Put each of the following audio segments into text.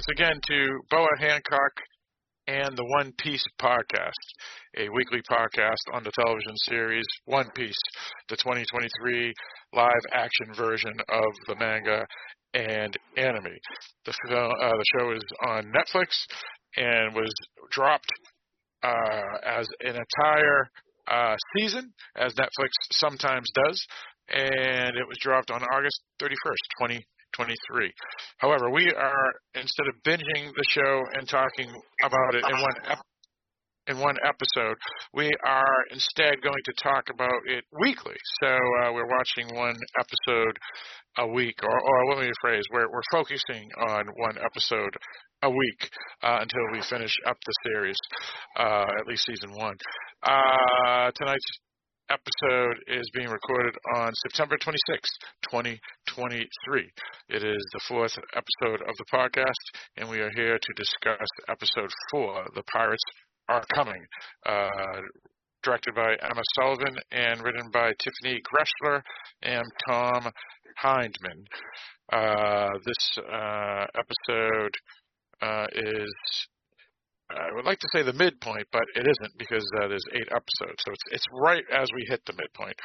Once again to Boa Hancock and the One Piece podcast, a weekly podcast on the television series One Piece, the 2023 live action version of the manga and anime. The, uh, the show is on Netflix and was dropped uh, as an entire uh, season, as Netflix sometimes does, and it was dropped on August 31st, 2023. However, we are instead of binging the show and talking about it in one ep- in one episode, we are instead going to talk about it weekly. So uh, we're watching one episode a week, or, or let me rephrase, we're, we're focusing on one episode a week uh, until we finish up the series, uh, at least season one. Uh, tonight's episode is being recorded on September 26th, 2023. It is the fourth episode of the podcast, and we are here to discuss episode four, The Pirates Are Coming, uh, directed by Emma Sullivan and written by Tiffany Gressler and Tom Hindman. Uh, this uh, episode uh, is I would like to say the midpoint, but it isn't because uh, there's eight episodes, so it's it's right as we hit the midpoint.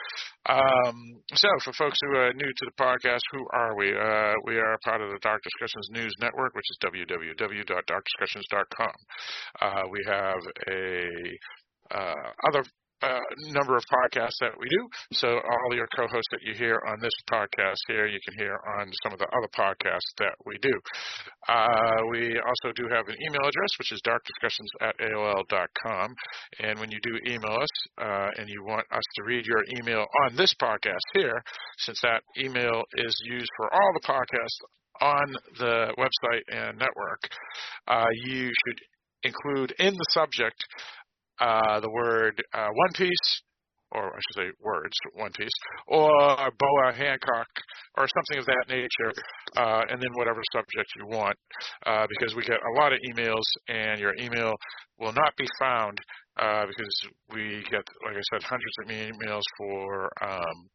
Um, so, for folks who are new to the podcast, who are we? Uh, we are part of the Dark Discussions News Network, which is www.darkdiscussions.com. Uh, we have a uh, other uh, number of podcasts that we do. So all your co-hosts that you hear on this podcast here, you can hear on some of the other podcasts that we do. Uh, we also do have an email address, which is darkdiscussions at AOL.com. And when you do email us uh, and you want us to read your email on this podcast here, since that email is used for all the podcasts on the website and network, uh, you should include in the subject uh, the word uh, One Piece, or I should say words, One Piece, or Boa Hancock, or something of that nature, uh, and then whatever subject you want, uh, because we get a lot of emails, and your email will not be found uh, because we get, like I said, hundreds of emails for um,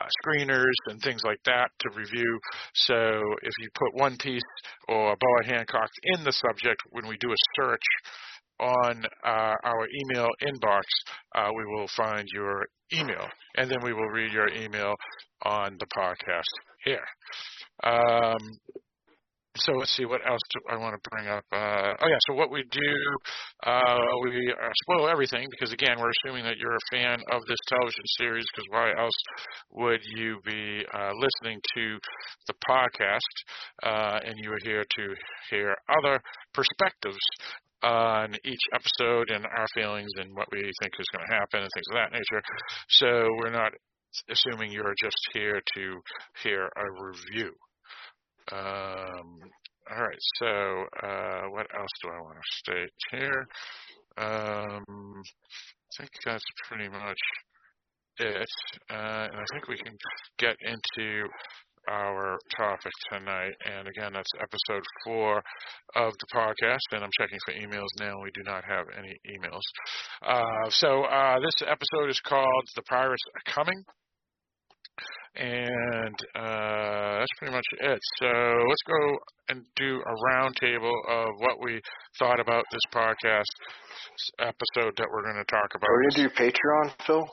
uh, screeners and things like that to review. So if you put One Piece or Boa Hancock in the subject, when we do a search on uh, our email inbox, uh, we will find your email, and then we will read your email on the podcast here. Um, so let's see what else do I want to bring up. Uh, oh yeah, so what we do, uh, we spoil everything because again, we're assuming that you're a fan of this television series. Because why else would you be uh, listening to the podcast? Uh, and you are here to hear other perspectives on each episode and our feelings and what we think is going to happen and things of that nature. So we're not assuming you're just here to hear a review. Um, all right, so uh, what else do I want to state here? Um, I think that's pretty much it. Uh, and I think we can get into our topic tonight. And again, that's episode four of the podcast. And I'm checking for emails now. We do not have any emails. Uh, so uh, this episode is called The Pirates Are Coming. And uh, that's pretty much it. So let's go and do a roundtable of what we thought about this podcast episode that we're going to talk about. Are we going to do Patreon, Phil?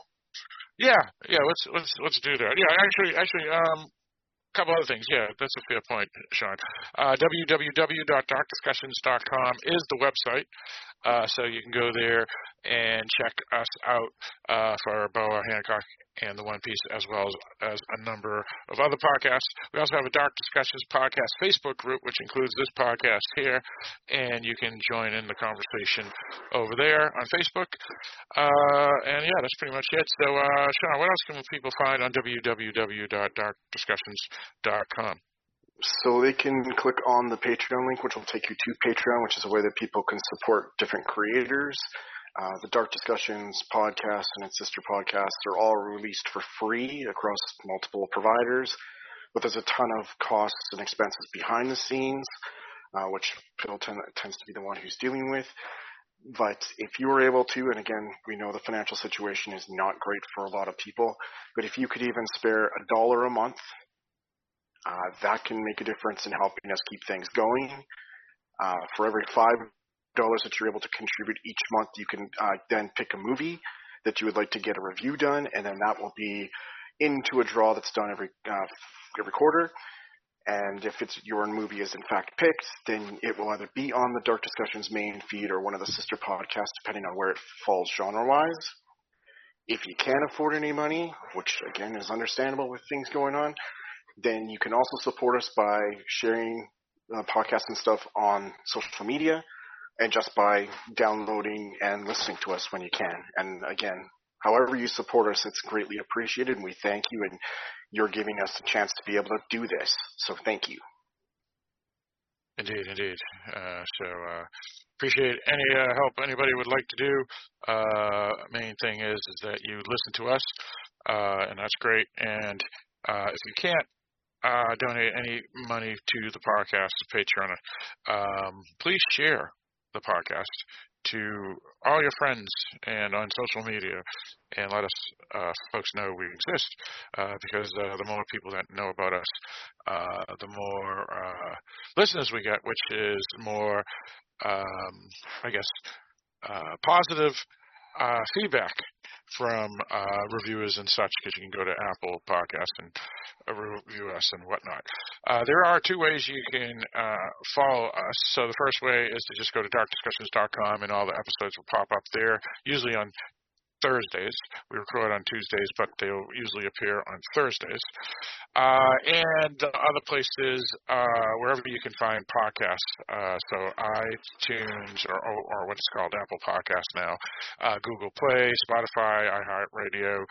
Yeah, yeah. Let's let's let's do that. Yeah, actually, actually, um, couple other things. Yeah, that's a fair point, Sean. Uh, www.darkdiscussions.com is the website, uh, so you can go there and check us out uh, for Boa Hancock and the One Piece, as well as, as a number of other podcasts. We also have a Dark Discussions podcast Facebook group, which includes this podcast here, and you can join in the conversation over there on Facebook. Uh, and yeah, that's pretty much it. So, uh, Sean, what else can people find on www.darkdiscussions.com? So they can click on the Patreon link, which will take you to Patreon, which is a way that people can support different creators. Uh, the Dark Discussions podcast and its sister podcasts are all released for free across multiple providers, but there's a ton of costs and expenses behind the scenes, uh, which Phil ten- tends to be the one who's dealing with. But if you were able to, and again, we know the financial situation is not great for a lot of people, but if you could even spare a dollar a month Uh, that can make a difference in helping us keep things going. Uh, for every five dollars that you're able to contribute each month, you can uh, then pick a movie that you would like to get a review done, and then that will be into a draw that's done every uh, every quarter. And if it's your movie is in fact picked, then it will either be on the Dark Discussions main feed or one of the sister podcasts, depending on where it falls genre-wise. If you can't afford any money, which again is understandable with things going on, then you can also support us by sharing the podcast and stuff on social media and just by downloading and listening to us when you can. And again, however you support us, it's greatly appreciated and we thank you and you're giving us a chance to be able to do this. So thank you. Indeed, indeed. Uh, so uh, appreciate any uh, help anybody would like to do. Uh, main thing is is that you listen to us, uh, and that's great. And uh, if you can't uh, donate any money to the podcast, Patreon, um, please share the podcast to all your friends and on social media and let us uh, folks know we exist uh, because uh, the more people that know about us, uh, the more uh, listeners we get, which is more, um, I guess, uh, positive feedback from reviewers and such because you can go to Apple Podcast and review us and whatnot. Uh, there are two ways you can uh, follow us. So the first way is to just go to darkdiscussions.com and all the episodes will pop up there, usually on Thursdays. We record on Tuesdays, but they'll usually appear on Thursdays. Uh, and other places, uh, wherever you can find podcasts. Uh, so iTunes or, or, what's called Apple Podcasts now, uh, Google Play, Spotify, iHeartRadio,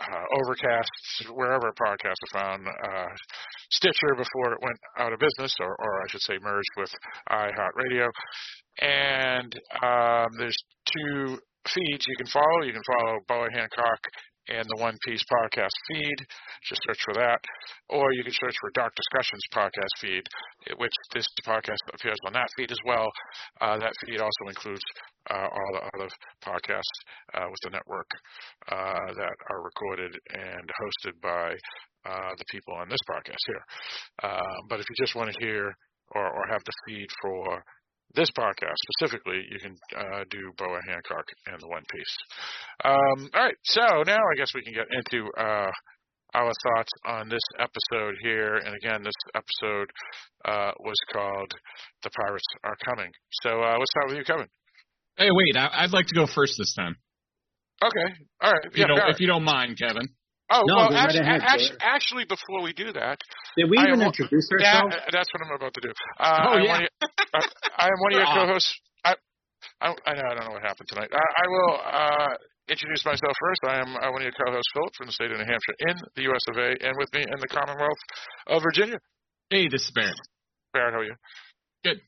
uh, Overcast, wherever podcasts are found, uh, Stitcher before it went out of business, or, or I should say merged with iHeartRadio. And um, there's two feeds you can follow. You can follow Boa Hancock and the One Piece podcast feed. Just search for that. Or you can search for Dark Discussions podcast feed, which this podcast appears on that feed as well. Uh, that feed also includes uh, all the other podcasts uh, with the network uh, that are recorded and hosted by uh, the people on this podcast here. Uh, but if you just want to hear or, or have the feed for this podcast specifically, you can uh, do Boa Hancock and the One Piece. Um, all right, so now I guess we can get into uh, our thoughts on this episode here. And again, this episode uh, was called "The Pirates Are Coming." So uh, let's start with you, Kevin. Hey, wait, I- would like to go first this time. Okay, all right. If you, don't, if you don't mind, Kevin. Oh no, well, actually, right ahead, actually, actually, before we do that, did we even introduce ourselves? That, that's what I'm about to do. Uh, oh I'm yeah. One of, uh, I am one of your co-hosts. I, I, I, know I don't know what happened tonight. I, I will uh, introduce myself first. I am uh, one of your co-hosts, Philip, from the state of New Hampshire, in the U.S. of A., and with me in the Commonwealth of Virginia. Hey, this is Barrett. Barrett, how are you? Good.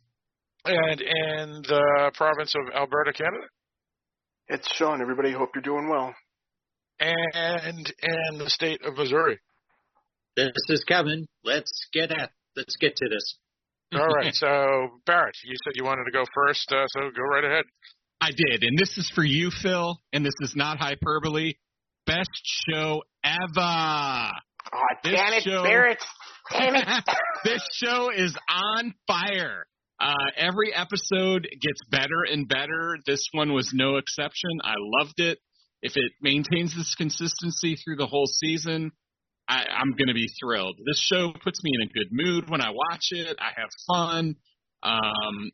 And in the province of Alberta, Canada. It's Sean. Everybody, hope you're doing well and in the state of Missouri. This is Kevin. Let's get at let's get to this. All right. So Barrett, you said you wanted to go first, uh, so go right ahead. I did, and this is for you, Phil. And this is not hyperbole. Best show ever. Oh, damn it, show, Barrett! Damn it! this show is on fire. Uh, every episode gets better and better. This one was no exception. I loved it if it maintains this consistency through the whole season, I, am going to be thrilled. This show puts me in a good mood when I watch it. I have fun. Um,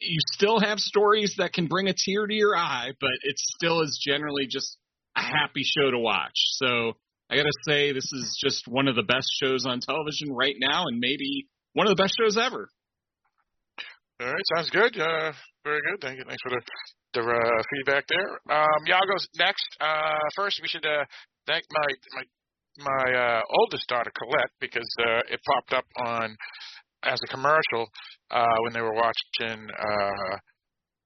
you still have stories that can bring a tear to your eye, but it still is generally just a happy show to watch. So I got to say, this is just one of the best shows on television right now, and maybe one of the best shows ever. All right, sounds good. Uh, very good. Thank you. Thanks for the the uh, feedback there. Um, Yago's next. Uh, first, we should uh, thank my my my uh, oldest daughter Colette because uh, it popped up on as a commercial uh, when they were watching uh,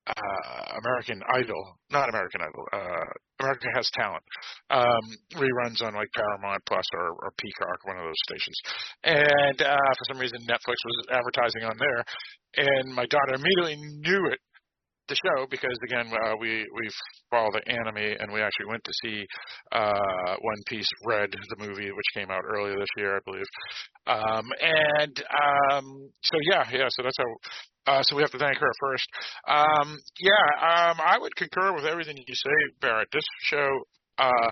uh, American Idol, not American Idol, uh, America Has Talent um, reruns on like Paramount Plus or, or Peacock, one of those stations. And uh, for some reason, Netflix was advertising on there, and my daughter immediately knew it the show because again uh, we we follow the anime and we actually went to see uh, One Piece Red, the movie which came out earlier this year, I believe. Um, and um, so yeah, yeah. So that's how. Uh, so we have to thank her first. Um, yeah, um, I would concur with everything you say, Barrett. This show uh,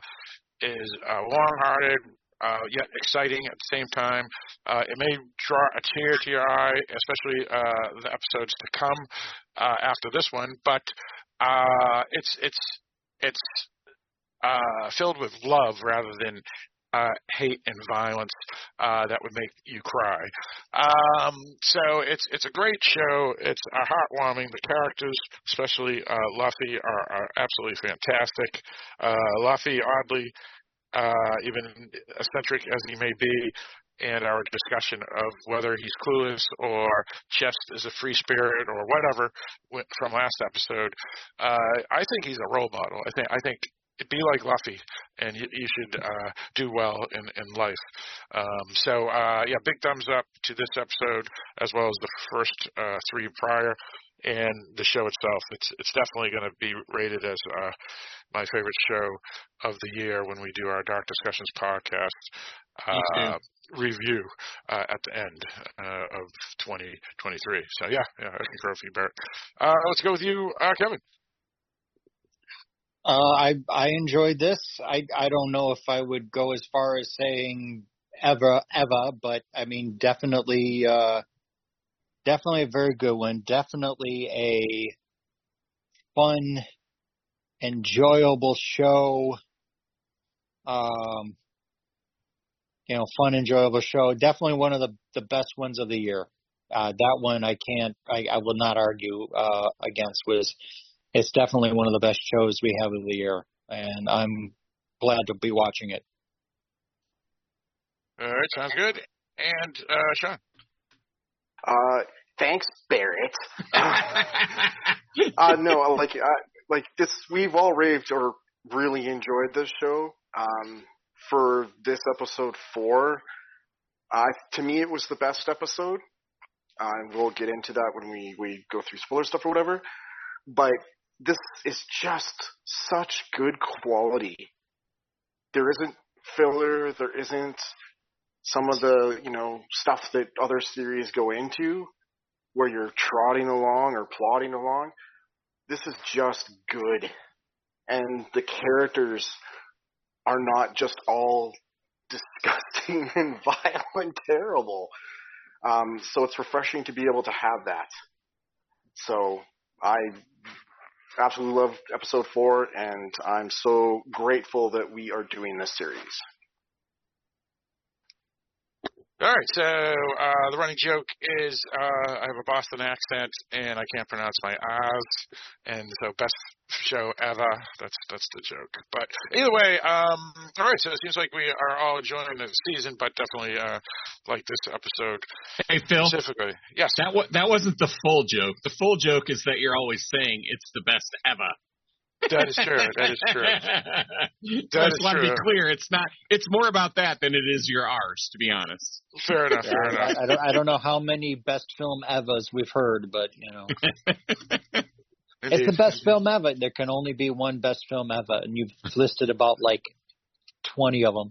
is uh, long-hearted, uh, yet exciting at the same time. Uh, it may draw a tear to your eye, especially uh, the episodes to come uh, after this one. But uh, it's it's it's uh, filled with love rather than hate and violence that would make you cry. Um, so it's it's a great show. It's heartwarming. The characters, especially Luffy, are, are absolutely fantastic. Luffy, oddly, uh, even eccentric as he may be, and our discussion of whether he's clueless or just is a free spirit or whatever from last episode. Uh, I think he's a role model. I think I think be like Luffy, and you, you should uh, do well in in life. Um, so uh, yeah, big thumbs up to this episode as well as the first uh, three prior, and the show itself. It's it's definitely going to be rated as uh, my favorite show of the year when we do our Dark Discussions podcast uh, review uh, at the end uh, of 2023. So yeah, yeah, I concur with you, Barrett. Uh, let's go with you, uh, Kevin. Uh, I I enjoyed this. I I don't know if I would go as far as saying ever ever, but I mean definitely uh, definitely a very good one. Definitely a fun, enjoyable show. Um, you know, fun, enjoyable show. Definitely one of the the best ones of the year. Uh, that one I can't, I, I will not argue uh, against. Was it's definitely one of the best shows we have of the year, and I'm glad to be watching it. All right, sounds good. And uh, Sean. Uh, thanks, Barrett. uh, no, like, uh, like this, we've all raved or really enjoyed this show. Um, for this episode four, uh, to me, it was the best episode. Uh, we'll get into that when we, we go through spoiler stuff or whatever. But this is just such good quality. There isn't filler. There isn't some of the you know stuff that other series go into where you're trotting along or plodding along. This is just good, and the characters are not just all disgusting and vile and terrible. Um, so it's refreshing to be able to have that. So I absolutely love episode four, and I'm so grateful that we are doing this series. All right, so uh, the running joke is uh, I have a Boston accent and I can't pronounce my R's, and so best show ever. That's that's the joke. But either way, um, all right. So it seems like we are all enjoying the season, but definitely uh, like this episode. Hey Phil, specifically, yes. That wa- that wasn't the full joke. The full joke is that you're always saying it's the best ever. That is true. That is true. That I is just want true. to be clear. It's not. It's more about that than it is your R's, to be honest. Fair enough. Yeah, Fair enough. I, don't, I don't know how many best film evas we've heard, but you know, it's the best film ever. There can only be one best film ever, and you've listed about like twenty of them.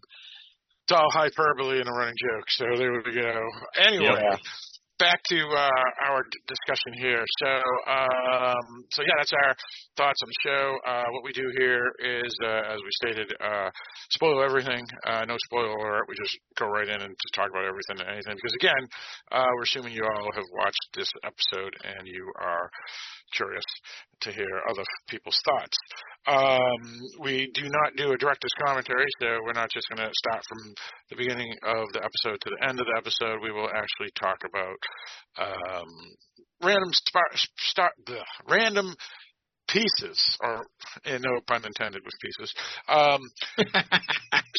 It's all hyperbole and a running joke. So there we go. Anyway, Yeah. Back to uh, our d- discussion here. So, um, so yeah, that's our thoughts on the show. Uh, what we do here is, uh, as we stated, uh, spoil everything. Uh, no spoiler alert. We just go right in and just talk about everything and anything. Because again, uh, we're assuming you all have watched this episode and you are curious to hear other people's thoughts. Um, we do not do a director's commentary, so we're not just going to start from the beginning of the episode to the end of the episode. We will actually talk about um, random star, star, bleh, random pieces, or and no pun intended with pieces. Um,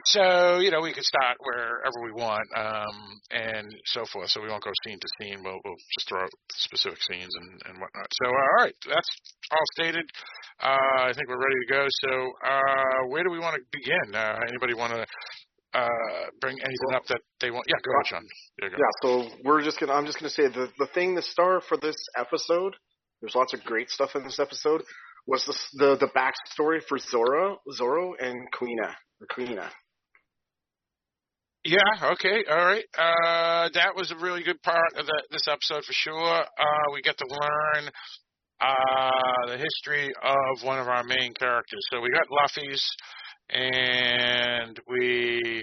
so you know we can start wherever we want um, and so forth. So we won't go scene to scene. We'll, we'll just throw out specific scenes and, and whatnot. So uh, all right, that's all stated. Uh, I think we're ready to go. So uh, where do we want to begin? Uh, anybody want to uh, bring anything up that they want? Yeah, go ahead, Sean. Yeah, go. Yeah, so we're just gonna. I'm just gonna say the the thing, the star for this episode, there's lots of great stuff in this episode, was the the, the backstory for Zoro, Zoro and Kuina, or Kuina. Yeah. Okay. All right. Uh, that was a really good part of the, this episode for sure. Uh, we get to learn uh, the history of one of our main characters. So we got Luffy's, and we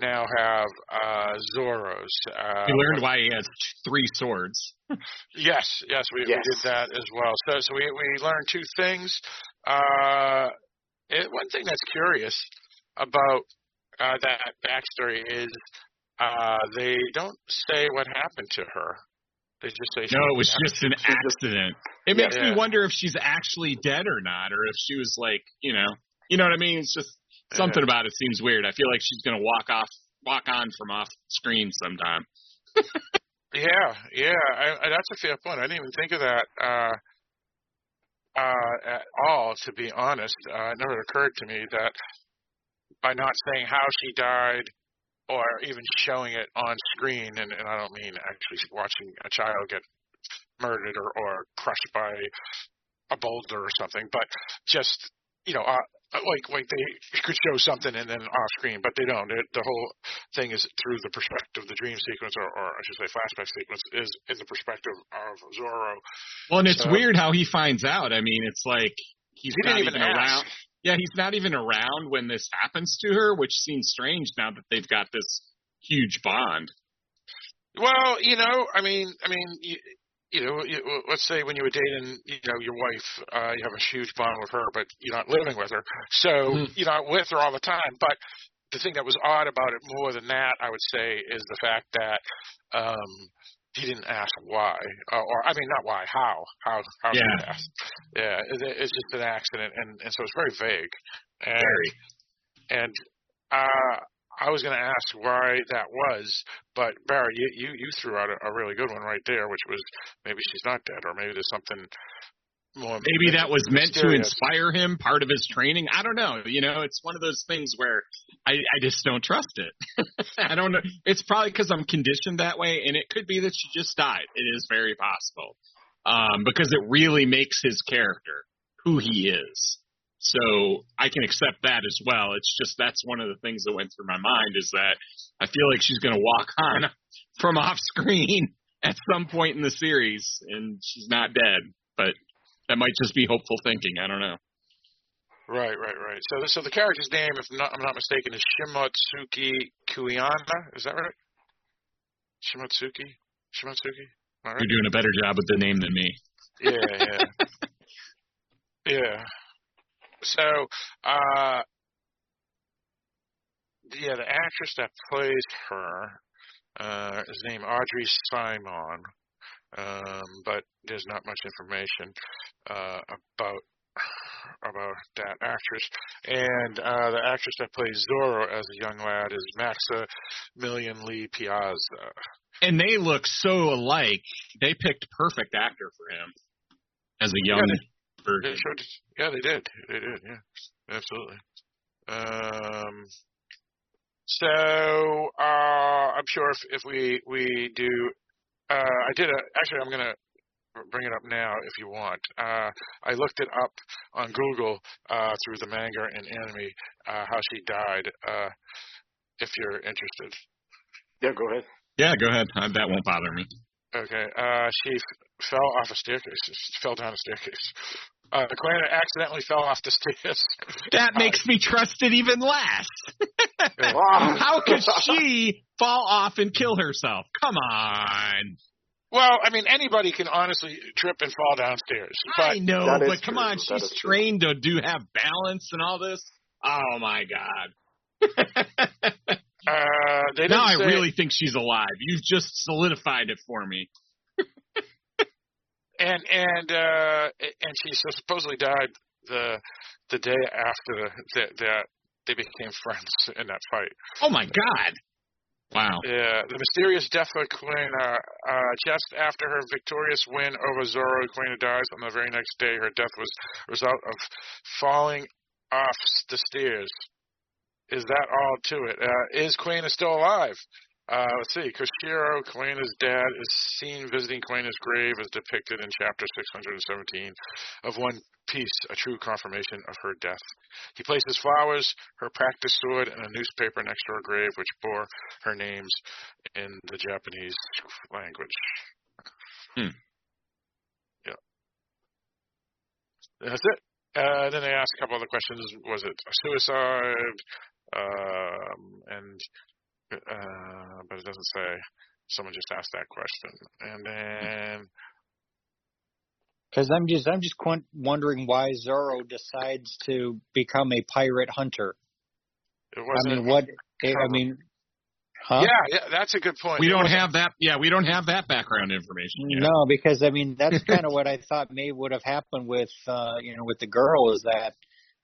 now have uh, Zoro's. Uh, We learned why he has three swords. Yes, yes, we, Yes. we did that as well. So, so we we learned two things. Uh, it, one thing that's curious about uh, that backstory is uh, they don't say what happened to her. They just say No, it was she- just an She just- accident. It Yeah. makes me Yeah. wonder if she's actually dead or not, or if she was like, you know, you know what I mean? It's just something about it seems weird. I feel like she's gonna walk off, walk on from off screen sometime. Yeah, yeah, I, I, that's a fair point. I didn't even think of that uh, uh, at all. To be honest, uh, it never occurred to me that by not saying how she died, or even showing it on screen, and, and I don't mean actually watching a child get murdered or, or crushed by a boulder or something, but just you know, uh, Uh, like like they could show something and then off screen, but they don't. It, the whole thing is through the perspective, the dream sequence, or, or I should say, flashback sequence, is in the perspective of Zoro. Well, and it's So- weird how he finds out. I mean, it's like he's He not didn't even around. Yeah, he's not even around when this happens to her, which seems strange now that they've got this huge bond. Well, you know, I mean, I mean, you, know, you, let's say when you were dating, you know, your wife, uh, you have a huge bond with her, but you're not living with her, so Mhm. you're not with her all the time. But the thing that was odd about it more than that, I would say, is the fact that um, he didn't ask why, uh, or I mean, not why, how, how, how did he Yeah. asked. Yeah, it, it's just an accident, and and so it's very vague. And, Very. And uh, I was going to ask why that was, but Barry, you, you, you threw out a, a really good one right there, which was maybe she's not dead, or maybe there's something more. Maybe that was meant to inspire him, part of his training. I don't know. You know, it's one of those things where I, I just don't trust it. I don't know. It's probably because I'm conditioned that way, and it could be that she just died. It is very possible um, because it really makes his character who he is. So I can accept that as well. It's just that's one of the things that went through my mind is that I feel like she's going to walk on from off screen at some point in the series, and she's not dead. But that might just be hopeful thinking. I don't know. Right, right, right. So, so the character's name, if not, I'm not mistaken, is Shimotsuki Kuina. Is that right? Shimotsuki. Shimotsuki. All right. You're doing a better job with the name than me. Yeah, yeah. yeah. So, uh, yeah, the actress that plays her uh, is named Audrey Simon, um, but there's not much information uh, about about that actress. And uh, the actress that plays Zoro as a young lad is Maxa Million Lee Piazza. And they look so alike. They picked perfect actor for him as a young They version. showed, yeah, they did. They did. Yeah, absolutely. Um, so uh, I'm sure if, if we we do, uh, I did a. Actually, I'm gonna bring it up now if you want. Uh, I looked it up on Google uh, through the manga and anime uh, how she died. Uh, if you're interested. Yeah, go ahead. Yeah, go ahead. Uh, that won't bother me. Okay. Uh, she f- fell off a staircase. She fell down a staircase. Uh, the Kuina accidentally fell off the stairs. That makes me trust it even less. How could she fall off and kill herself? Come on. Well, I mean, anybody can honestly trip and fall downstairs, I know, but come true. on, That she's is true. trained to do have balance and all this. Oh my god. uh, they now I say, really think she's alive. You've just solidified it for me. And and uh, and she supposedly died the the day after that that they became friends in that fight. Oh my god. Wow. Yeah, the mysterious death of Kuina. Uh, uh, just after her victorious win over Zoro, Kuina dies. On the very next day, her death was a result of falling off the stairs. Is that all to it? Uh, is Kuina still alive? Uh, let's see. Koshiro, Kalena's dad, is seen visiting Kalena's grave as depicted in chapter 617 of One Piece, a true confirmation of her death. He places flowers, her practice sword, and a newspaper next to her grave, which bore her names in the Japanese language. Hmm. Yeah. That's it. Uh, then they asked a couple other questions. Was it a suicide? Um, and uh, but it doesn't say. Someone just asked that question, and then Because I'm just I'm just qu- wondering why Zoro decides to become a pirate hunter. it I wasn't. mean, what? I mean, huh? Yeah, yeah, that's a good point. We It don't wasn't- have that. Yeah, we don't have that background information. yet. No, because I mean that's kind of what I thought may would have happened with uh, you know with the girl is that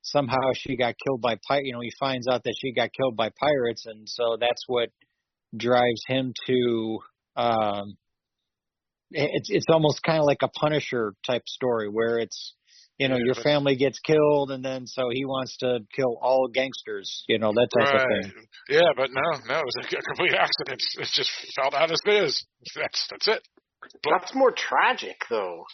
somehow she got killed by pirate. You know, he finds out that she got killed by pirates, and so that's what drives him to. Um, it's it's almost kind of like a Punisher type story where it's you know Yeah, your family gets killed, and then so he wants to kill all gangsters. You know that type of Right. thing. Yeah, but no, no, it was a complete accident. It just fell out as it is. That's that's it. That's more tragic, though.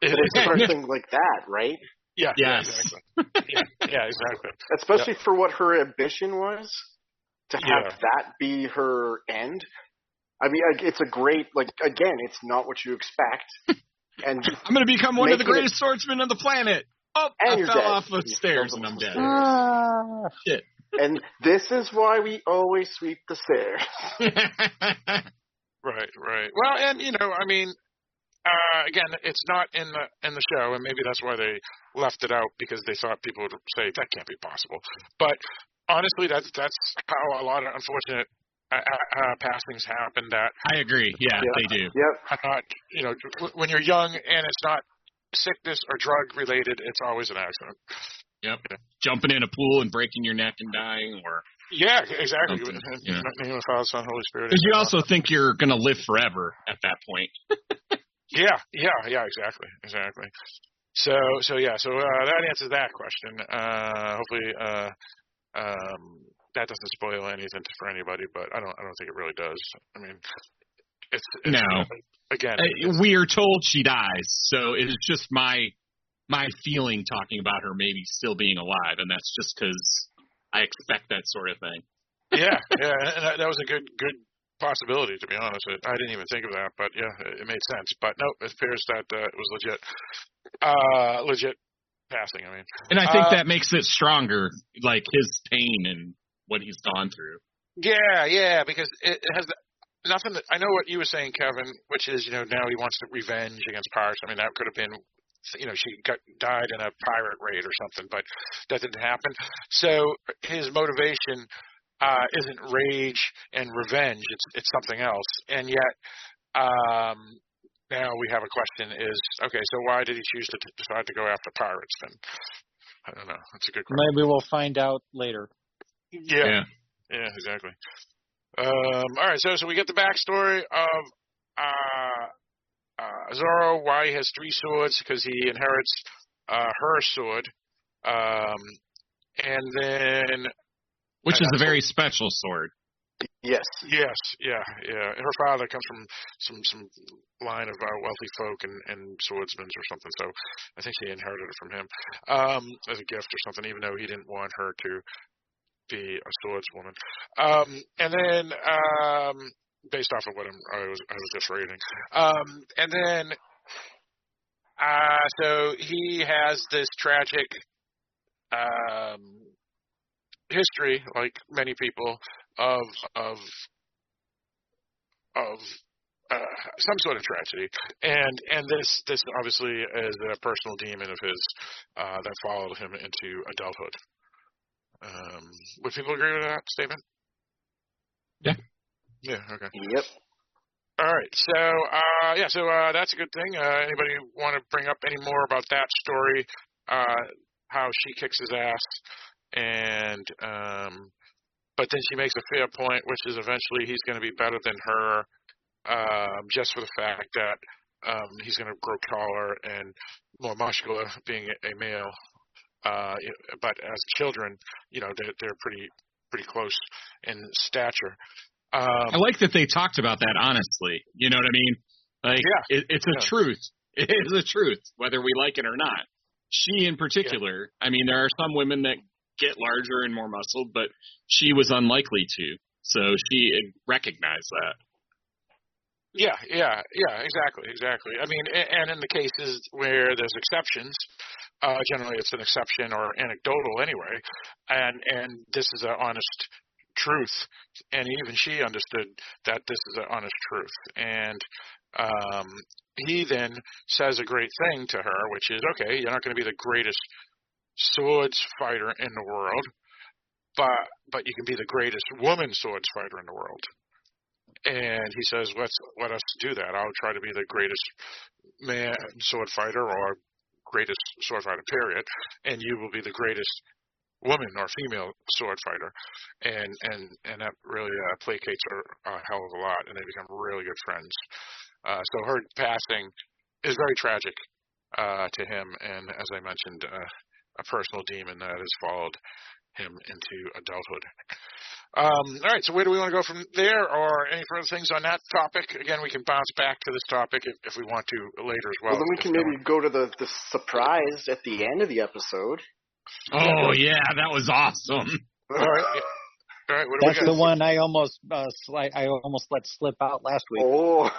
it is something like that, right? Yeah. yeah, Yes. Exactly. Yeah, yeah, exactly. Especially for what her ambition was to have Yeah. that be her end. I mean, like, it's a great like again, it's not what you expect, and I'm going to become one of the Making it- greatest swordsmen on the planet. Oh, And I you're fell dead. off of You stairs and I'm dead. the stairs. Ah. and this is why we always sweep the stairs. Right, right. Well, and you know, I mean, uh, again, it's not in the in the show, and maybe that's why they left it out because they thought people would say that can't be possible. But honestly, that's that's how a lot of unfortunate uh, uh, uh, passings happen. That I agree. Yeah, Yeah. they do. Yep. are not, you know, when you're young and it's not sickness or drug related, it's always an accident. Yep. Jumping in a pool and breaking your neck and dying, or Yeah, exactly. Something, yeah. name of the Father, Son, Holy Spirit. because you also think you're going to live forever at that point. Yeah, yeah, yeah, exactly, exactly. So, so yeah, so uh, that answers that question. Uh, hopefully, uh, um, that doesn't spoil anything for anybody, but I don't, I don't think it really does. I mean, it's, it's No. Again, Uh, we are told she dies, so it is just my my feeling talking about her maybe still being alive, and that's just because I expect that sort of thing. yeah, yeah, and that, that was a good, good possibility to be honest. I I didn't even think of that, but yeah, it, it made sense. But no, it appears that uh, it was legit, uh, legit passing. I mean, And I think Uh, that makes it stronger, like his pain and what he's gone through. Yeah, yeah, because it, has nothing. To, I know what you were saying, Kevin, which is you know now he wants to revenge against pirates. I mean that could have been, you know, she got died in a pirate raid or something, but that didn't happen. So his motivation uh, isn't rage and revenge; it's it's something else. And yet, um, now we have a question: Is okay? So why did he choose to t- decide to go after pirates? Then I don't know. That's a good question. Maybe we'll find out later. Yeah. Yeah, exactly. Um, all right, so so we get the backstory of uh, uh, Zoro, why he has three swords because he inherits uh, her sword, um, and then Which is a That's very special sword. Yes. yes, yeah, yeah, And her father comes from some some line of uh, wealthy folk and and swordsmen or something, so I think she inherited it from him um, as a gift or something, even though he didn't want her to be a swordswoman. Um, and then, um, based off of what I'm, I was, I was just reading, um, and then, uh, so he has this tragic um, history, like many people, of of of uh, some sort of tragedy, and and this this obviously is a personal demon of his uh, that followed him into adulthood. Um, would people agree with that statement? Yeah. Yeah. Okay. Yep. All right. So uh, yeah. So uh, that's a good thing. Uh, anybody want to bring up any more about that story? Uh, how she kicks his ass, and um, but then she makes a fair point, which is eventually he's going to be better than her, um, just for the fact that um, he's going to grow taller and more muscular, being a, male. Uh, but as children, you know, they're, they're pretty pretty close in stature. Um, I like that they talked about that honestly. You know what I mean? Like, Yeah. it, it's a Yeah. truth. It is a truth, whether we like it or not. She, in particular, I mean, there are some women that get larger and more muscled, but she was unlikely to. So she recognized that. Yeah, yeah, yeah, exactly, exactly. I mean, and in the cases where there's exceptions, uh, generally it's an exception or anecdotal anyway, and and this is an honest truth, and even she understood that this is an honest truth, and um, he then says a great thing to her, which is, okay, you're not going to be the greatest swords fighter in the world, but but you can be the greatest woman swords fighter in the world and he says, "Let's let us do that. I'll try to be the greatest man sword fighter or greatest sword fighter, period, and you will be the greatest woman or female sword fighter." And and and that really uh, placates her a hell of a lot, and they become really good friends. Uh, so her passing is very tragic uh, to him, and as I mentioned, uh, a personal demon that has followed him into adulthood. Um, all right, so where do we want to go from there, or any further things on that topic? Again, we can bounce back to this topic if, if we want to later as well. Well, then we can no maybe go to the, the surprise at the end of the episode. Oh yeah, that was awesome. All right, yeah. all right. What do That's we the one I almost uh, sli- I almost let slip out last week. Oh,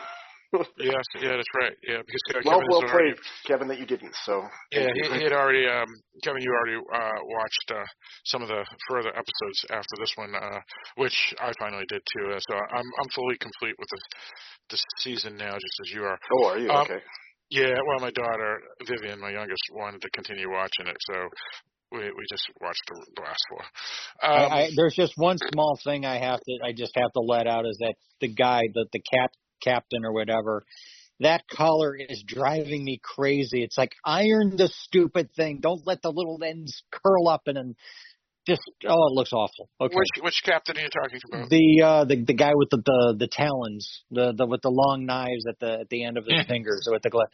Yes, yeah, that's right. Yeah, because Kevin well, has well already, played, Kevin, that you didn't. So Yeah, he, he had already. Um, Kevin, you already uh, watched uh, some of the further episodes after this one, uh, which I finally did too. Uh, so I'm I'm fully complete with this this season now, just as you are. oh, are you Um, okay? Yeah, well, my daughter Vivian, my youngest, wanted to continue watching it, so we we just watched the, the last four. Um, I, I, there's just one small thing I have to I just have to let out is that the guy the the cap captain or whatever that collar is driving me crazy. It's like iron the stupid thing. Don't let the little ends curl up and then just oh it looks awful. Okay. Which which captain are you talking about? the uh the the guy with the the, the talons, the the with the long knives at the at the end of his Yeah. fingers with the gla-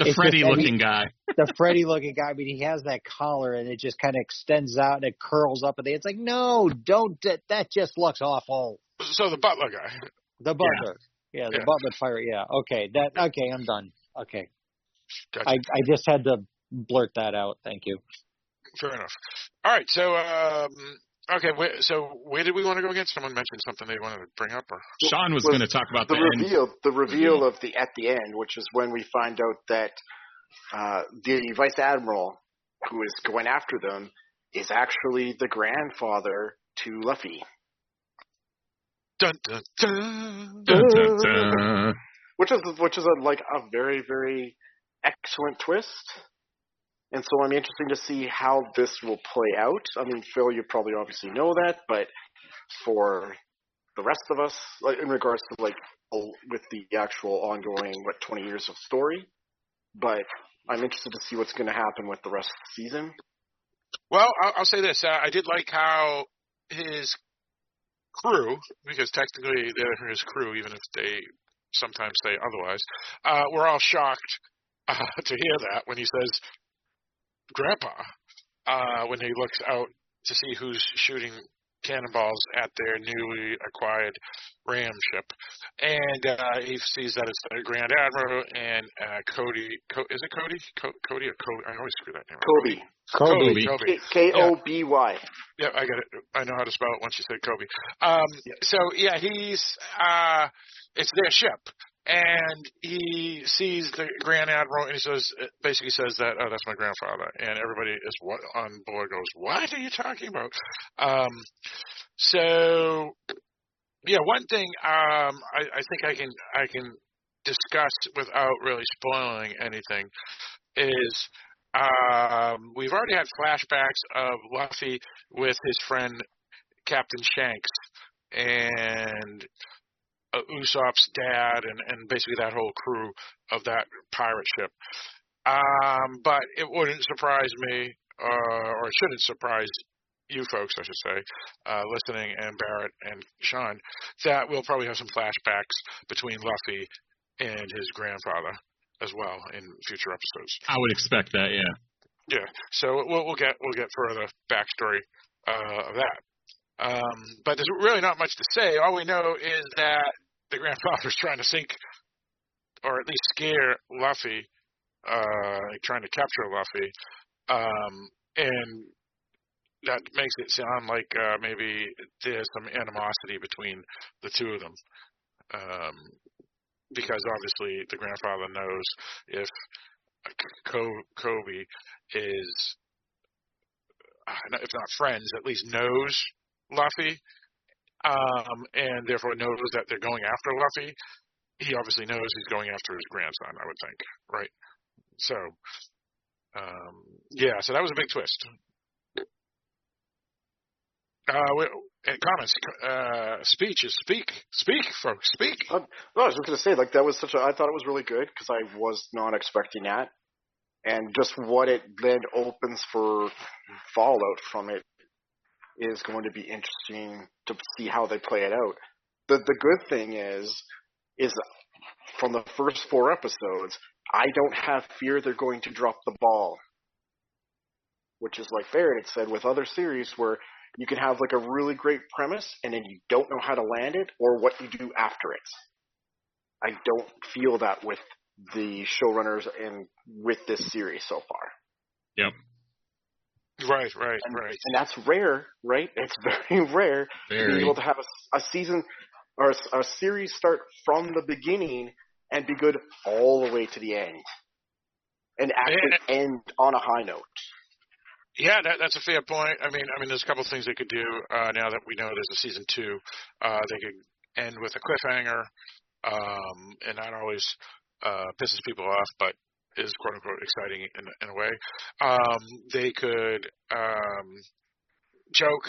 The Freddy just that he- looking guy. the Freddy looking guy, but he has that collar and it just kind of extends out and it curls up and it's like no, don't that that just looks awful. So the Butler guy. The butler, yeah, the Yeah. butler fire, yeah. Okay, that okay, I'm done. Okay, Gotcha. I I just had to blurt that out. Thank you. Fair enough. All right, so um, okay, where, so where did we want to go again? Someone mentioned something they wanted to bring up, or Sean was was going to talk about The the end. reveal, the reveal of the at the end, which is when we find out that uh, the vice admiral who is going after them is actually the grandfather to Luffy. Dun dun dun. Dun, dun, dun. which is which is a, like a very very excellent twist. And so I'm interested to see how this will play out. I mean, Phil, you probably obviously know that, but for the rest of us, like in regards to like with the actual ongoing what 20 years of story, but I'm interested to see what's going to happen with the rest of the season. Well, I'll, I'll say this: uh, I did like how his crew, because technically they're his crew, even if they sometimes say otherwise, uh, were all shocked uh, to hear that when he says "Grandpa," uh, when he looks out to see who's shooting cannonballs at their newly acquired ram ship, and uh, he sees that it's the Grand Admiral and uh, Cody. Co- is it Cody? Co- Cody or Cody? I always screw that name. Kobe, Kobe. Kobe. Kobe. K O B Y. Yeah, I got it. I know how to spell it once you said Kobe. Um, So yeah, he's uh, it's their ship, and he sees the Grand Admiral, and he says basically says that oh, that's my grandfather, and everybody is what on board goes, what are you talking about? Um, so yeah, one thing um, I, I think I can I can discuss without really spoiling anything is um, we've already had flashbacks of Luffy with his friend Captain Shanks and Usopp's dad and, and basically that whole crew of that pirate ship. Um, but it wouldn't surprise me, uh, or it shouldn't surprise you folks, I should say, uh, listening, and Barrett and Sean, that we'll probably have some flashbacks between Luffy and his grandfather as well in future episodes. I would expect that, yeah. Yeah, so we'll, we'll get we'll get further backstory uh, of that. Um, but there's really not much to say. All we know is that the grandfather's trying to sink, or at least scare Luffy, uh, trying to capture Luffy, um, and that makes it sound like uh, maybe there's some animosity between the two of them. Um, because obviously the grandfather knows if Koby is, uh, if not friends, at least knows Luffy, um, and therefore knows that they're going after Luffy. He obviously knows he's going after his grandson. I would think, right? So, um, yeah. So that was a big twist. Uh, comments, uh, speech is speak, speak, folks, speak. Uh, no, I was just to say, like, that was such a, I thought it was really good because I was not expecting that. And just what it then opens for fallout from it is going to be interesting to see how they play it out. The, the good thing is, is from the first four episodes, I don't have fear they're going to drop the ball. Which is like had said with other series where you can have like a really great premise and then you don't know how to land it or what you do after it. I don't feel that with the showrunners and with this series so far. Yep. Right, right, and, right. And that's rare, right? It's very rare very. to be able to have a, a season or a, a series start from the beginning and be good all the way to the end, and actually and, end on a high note. Yeah, that, that's a fair point. I mean, I mean, there's a couple of things they could do uh, now that we know there's a season two. Uh, they could end with a cliffhanger, um, and that always uh, pisses people off, but is quote unquote exciting in, in a way. Um, they could um, joke.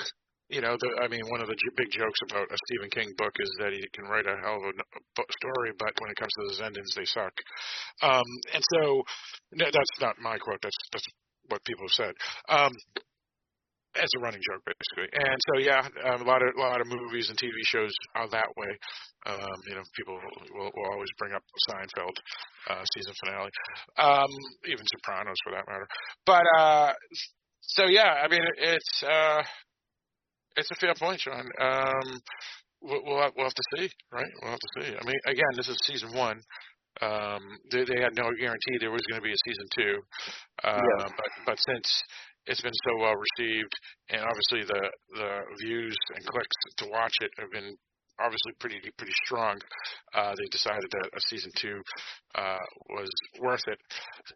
You know, the, I mean, one of the big jokes about a Stephen King book is that he can write a hell of a story, but when it comes to those endings, they suck. Um, and so, no, that's not my quote. That's that's what people have said. As a running joke, basically. And so, yeah, um, a lot of a lot of movies and TV shows are that way. Um, you know, people will, will always bring up Seinfeld uh, season finale, um, even Sopranos for that matter. But uh, so, yeah, I mean, it's uh, it's a fair point, Sean. Um, we'll we'll have, we'll have to see, right? We'll have to see. I mean, again, this is season one. Um, they, they had no guarantee there was going to be a season two, uh, yeah. but but since it's been so well received, and obviously the the views and clicks to watch it have been obviously pretty pretty strong. Uh, they decided that a season two uh, was worth it,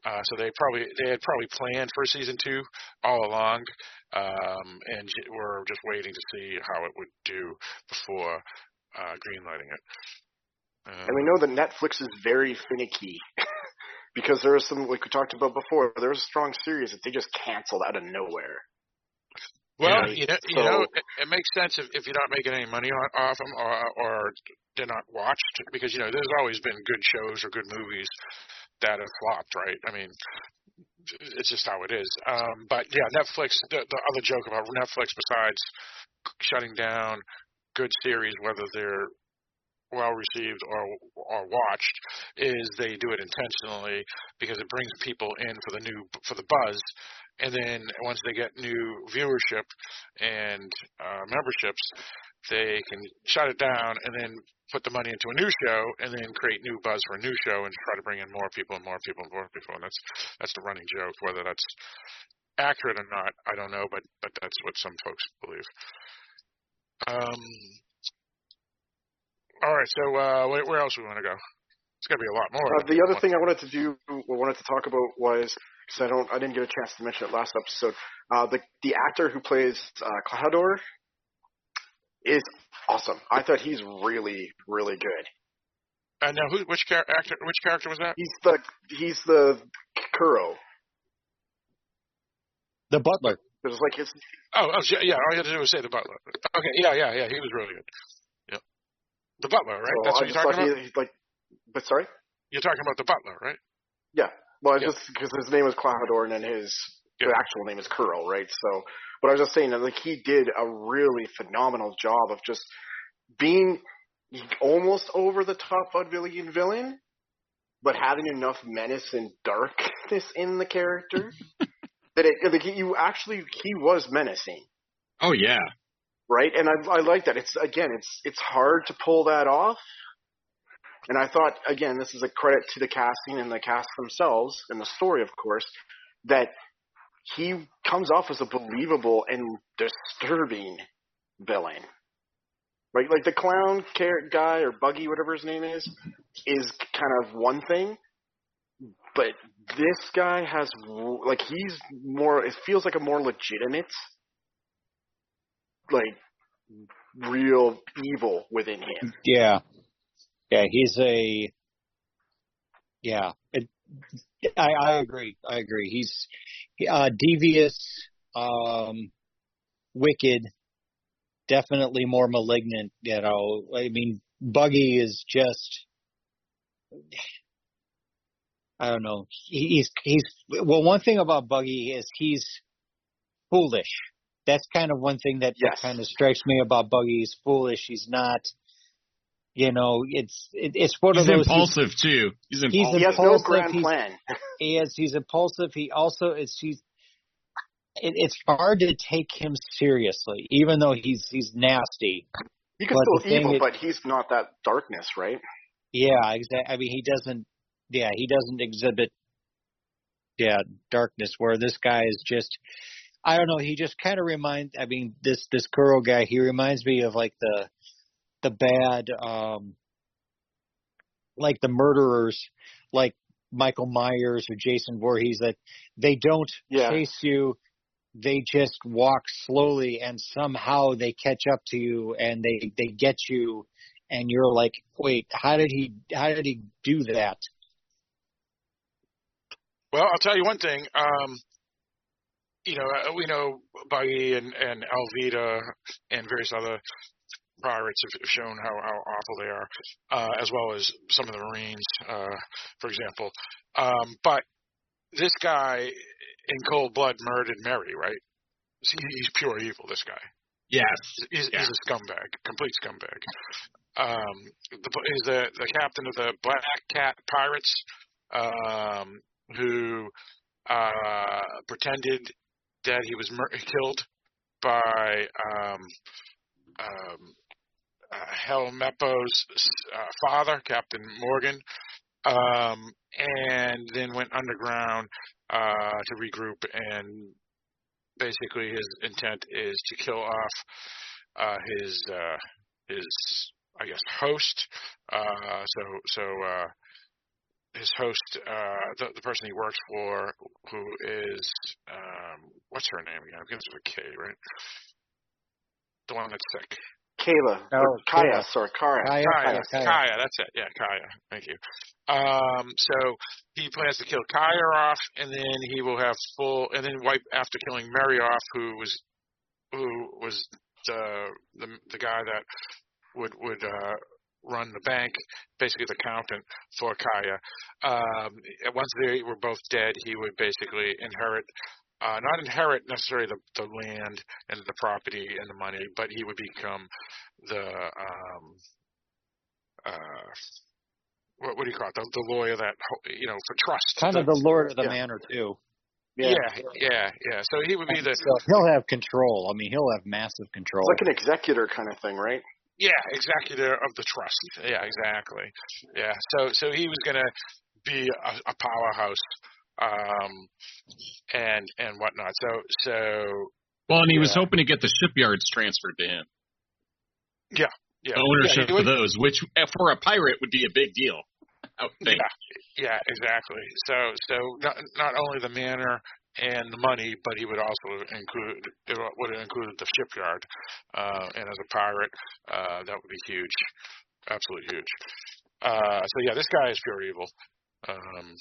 uh, so they probably they had probably planned for season two all along, um, and were just waiting to see how it would do before uh, greenlighting it. Um, and we know that Netflix is very finicky. because there was some, like we talked about before, there was a strong series that they just canceled out of nowhere. Well, you know, you know, it, it makes sense if, if you're not making any money on, off them, or, or they're not watched, because you know, there's always been good shows or good movies that have flopped, right? I mean, it's just how it is. Um, but yeah, Netflix. The, the other joke about Netflix, besides shutting down good series, whether they're well received or or watched is they do it intentionally because it brings people in for the new for the buzz. And then once they get new viewership and uh, memberships they can shut it down and then put the money into a new show and then create new buzz for a new show and try to bring in more people and more people and more people. And that's that's the running joke. Whether that's accurate or not I don't know but but that's what some folks believe. Um all right. So uh, where, where else we want to go? It's got to be a lot more. Uh, the other thing I wanted to do, wanted to talk about was because I don't, I didn't get a chance to mention it last episode. Uh, the the actor who plays uh, Klahadore is awesome. I thought he's really, really good. Uh, now, who, which char- actor? Which character was that? He's the he's the Kuro. The butler. It was like his. Oh, oh, yeah. All you had to do was say the butler. Okay, yeah, yeah, yeah. He was really good. The butler, right? So That's what you're talking about. He, he's like, but sorry. You're talking about the butler, right? Yeah. Well, yeah. just because his name is Klahadore and then his yeah. actual name is Kuro, right? So, but I was just saying that like he did a really phenomenal job of just being almost over the top vaudevillian villain, but having enough menace and darkness in the character that it like you actually he was menacing. Oh yeah. Right? And I, I like that. It's again, it's it's hard to pull that off. And I thought again, this is a credit to the casting and the cast themselves and the story, of course, that he comes off as a believable and disturbing villain. Right, like the clown carrot guy or Buggy, whatever his name is, is kind of one thing, but this guy has like he's more. It feels like a more legitimate, like real evil within him. Yeah, yeah, he's a. Yeah, it, I I agree. I agree. He's uh, devious, um, wicked, definitely more malignant. You know, I mean, Buggy is just. I don't know. He's he's well. One thing about Buggy is he's foolish. That's kind of one thing that, yes. that kind of strikes me about Buggy. He's foolish. He's not. You know, it's it, it's one he's of those. Impulsive he's, too. He's impulsive. He has no grand he's, plan. he is. He's impulsive. He also is. He's. It, it's hard to take him seriously, even though he's he's nasty. He can still evil, it, but he's not that darkness, right? Yeah, exactly. I mean, he doesn't. Yeah, he doesn't exhibit. Yeah, darkness. Where this guy is just. I don't know. He just kind of reminds. I mean, this this Kuro guy. He reminds me of like the the bad, um, like the murderers, like Michael Myers or Jason Voorhees, that they don't yeah. chase you. They just walk slowly and somehow they catch up to you and they, they get you and you're like, wait, how did he, how did he do that? Well, I'll tell you one thing. Um, you know, we know Buggy and, and Alvida and various other pirates have shown how, how awful they are, uh, as well as some of the Marines, uh, for example. Um, but this guy, in cold blood, murdered Merry, right? He's pure evil. This guy. Yes, he's, yeah. he's a scumbag, complete scumbag. Um, the, he's the the captain of the Black Cat Pirates, um, who uh, pretended that he was mur- killed by um, um, uh, Hel uh, father, Captain Morgan, um, and then went underground uh, to regroup. And basically, his intent is to kill off uh, his uh, his I guess host. Uh, so so uh, his host, uh, the, the person he works for, who is um, what's her name again? Begins with a K, right? The one that's sick. Kayla. Oh, or Kaya, Kaya. sorry, Kaya. Kaya, Kaya, Kaya. Kaya, that's it. Yeah, Kaya. Thank you. Um, so he plans to kill Kaya off, and then he will have full, and then wipe after killing Merry off, who was, who was the the, the guy that would would uh, run the bank, basically the accountant for Kaya. Um, once they were both dead, he would basically inherit uh, not inherit necessarily the, the land and the property and the money, but he would become the um, uh, what, what do you call it? The, the lawyer that you know for trust. Kind of the, the lord of the yeah. manor too. yeah, yeah, yeah. So he would be the So he'll have control. I mean, he'll have massive control. It's like an executor kind of thing, right? Yeah executor of the trust. Yeah, exactly. Yeah. So so he was going to be a, a powerhouse um, and and whatnot. So so Well, and he was hoping to get the shipyards transferred to him. yeah, The ownership yeah, of those, which uh, for a pirate would be a big deal. I would think. Yeah, yeah, exactly. So, so not not only the manor and the money, but he would also include it would have included the shipyard. Uh, and as a pirate, uh, that would be huge, absolutely huge. Uh, so yeah, this guy is pure evil. Um,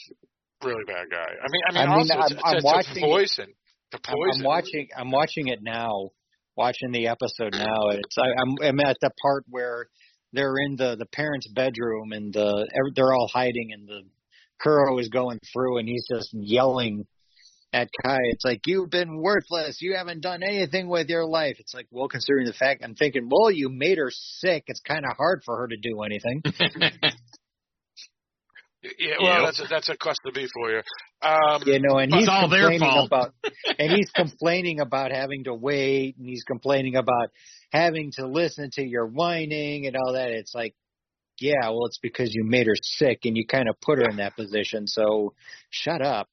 really bad guy. I mean, I mean, I mean, also I'm- it's, I'm it's watching- a poison. The I'm, poison. I'm watching. I'm watching it now. Watching the episode now. It's. I, I'm. I'm at the part where they're in the the parents' bedroom and the they're all hiding and the Kuro is going through and he's just yelling at Kai. It's like you've been worthless. You haven't done anything with your life. It's like well, considering the fact I'm thinking, well, you made her sick. It's kind of hard for her to do anything. Yeah, well, Yep. that's a, that's a cluster B for you. Um, You know, and he's all their complaining fault. about and he's complaining about having to wait and he's complaining about having to listen to your whining and all that. It's like, yeah, well, it's because you made her sick and you kind of put her in that position. So shut up.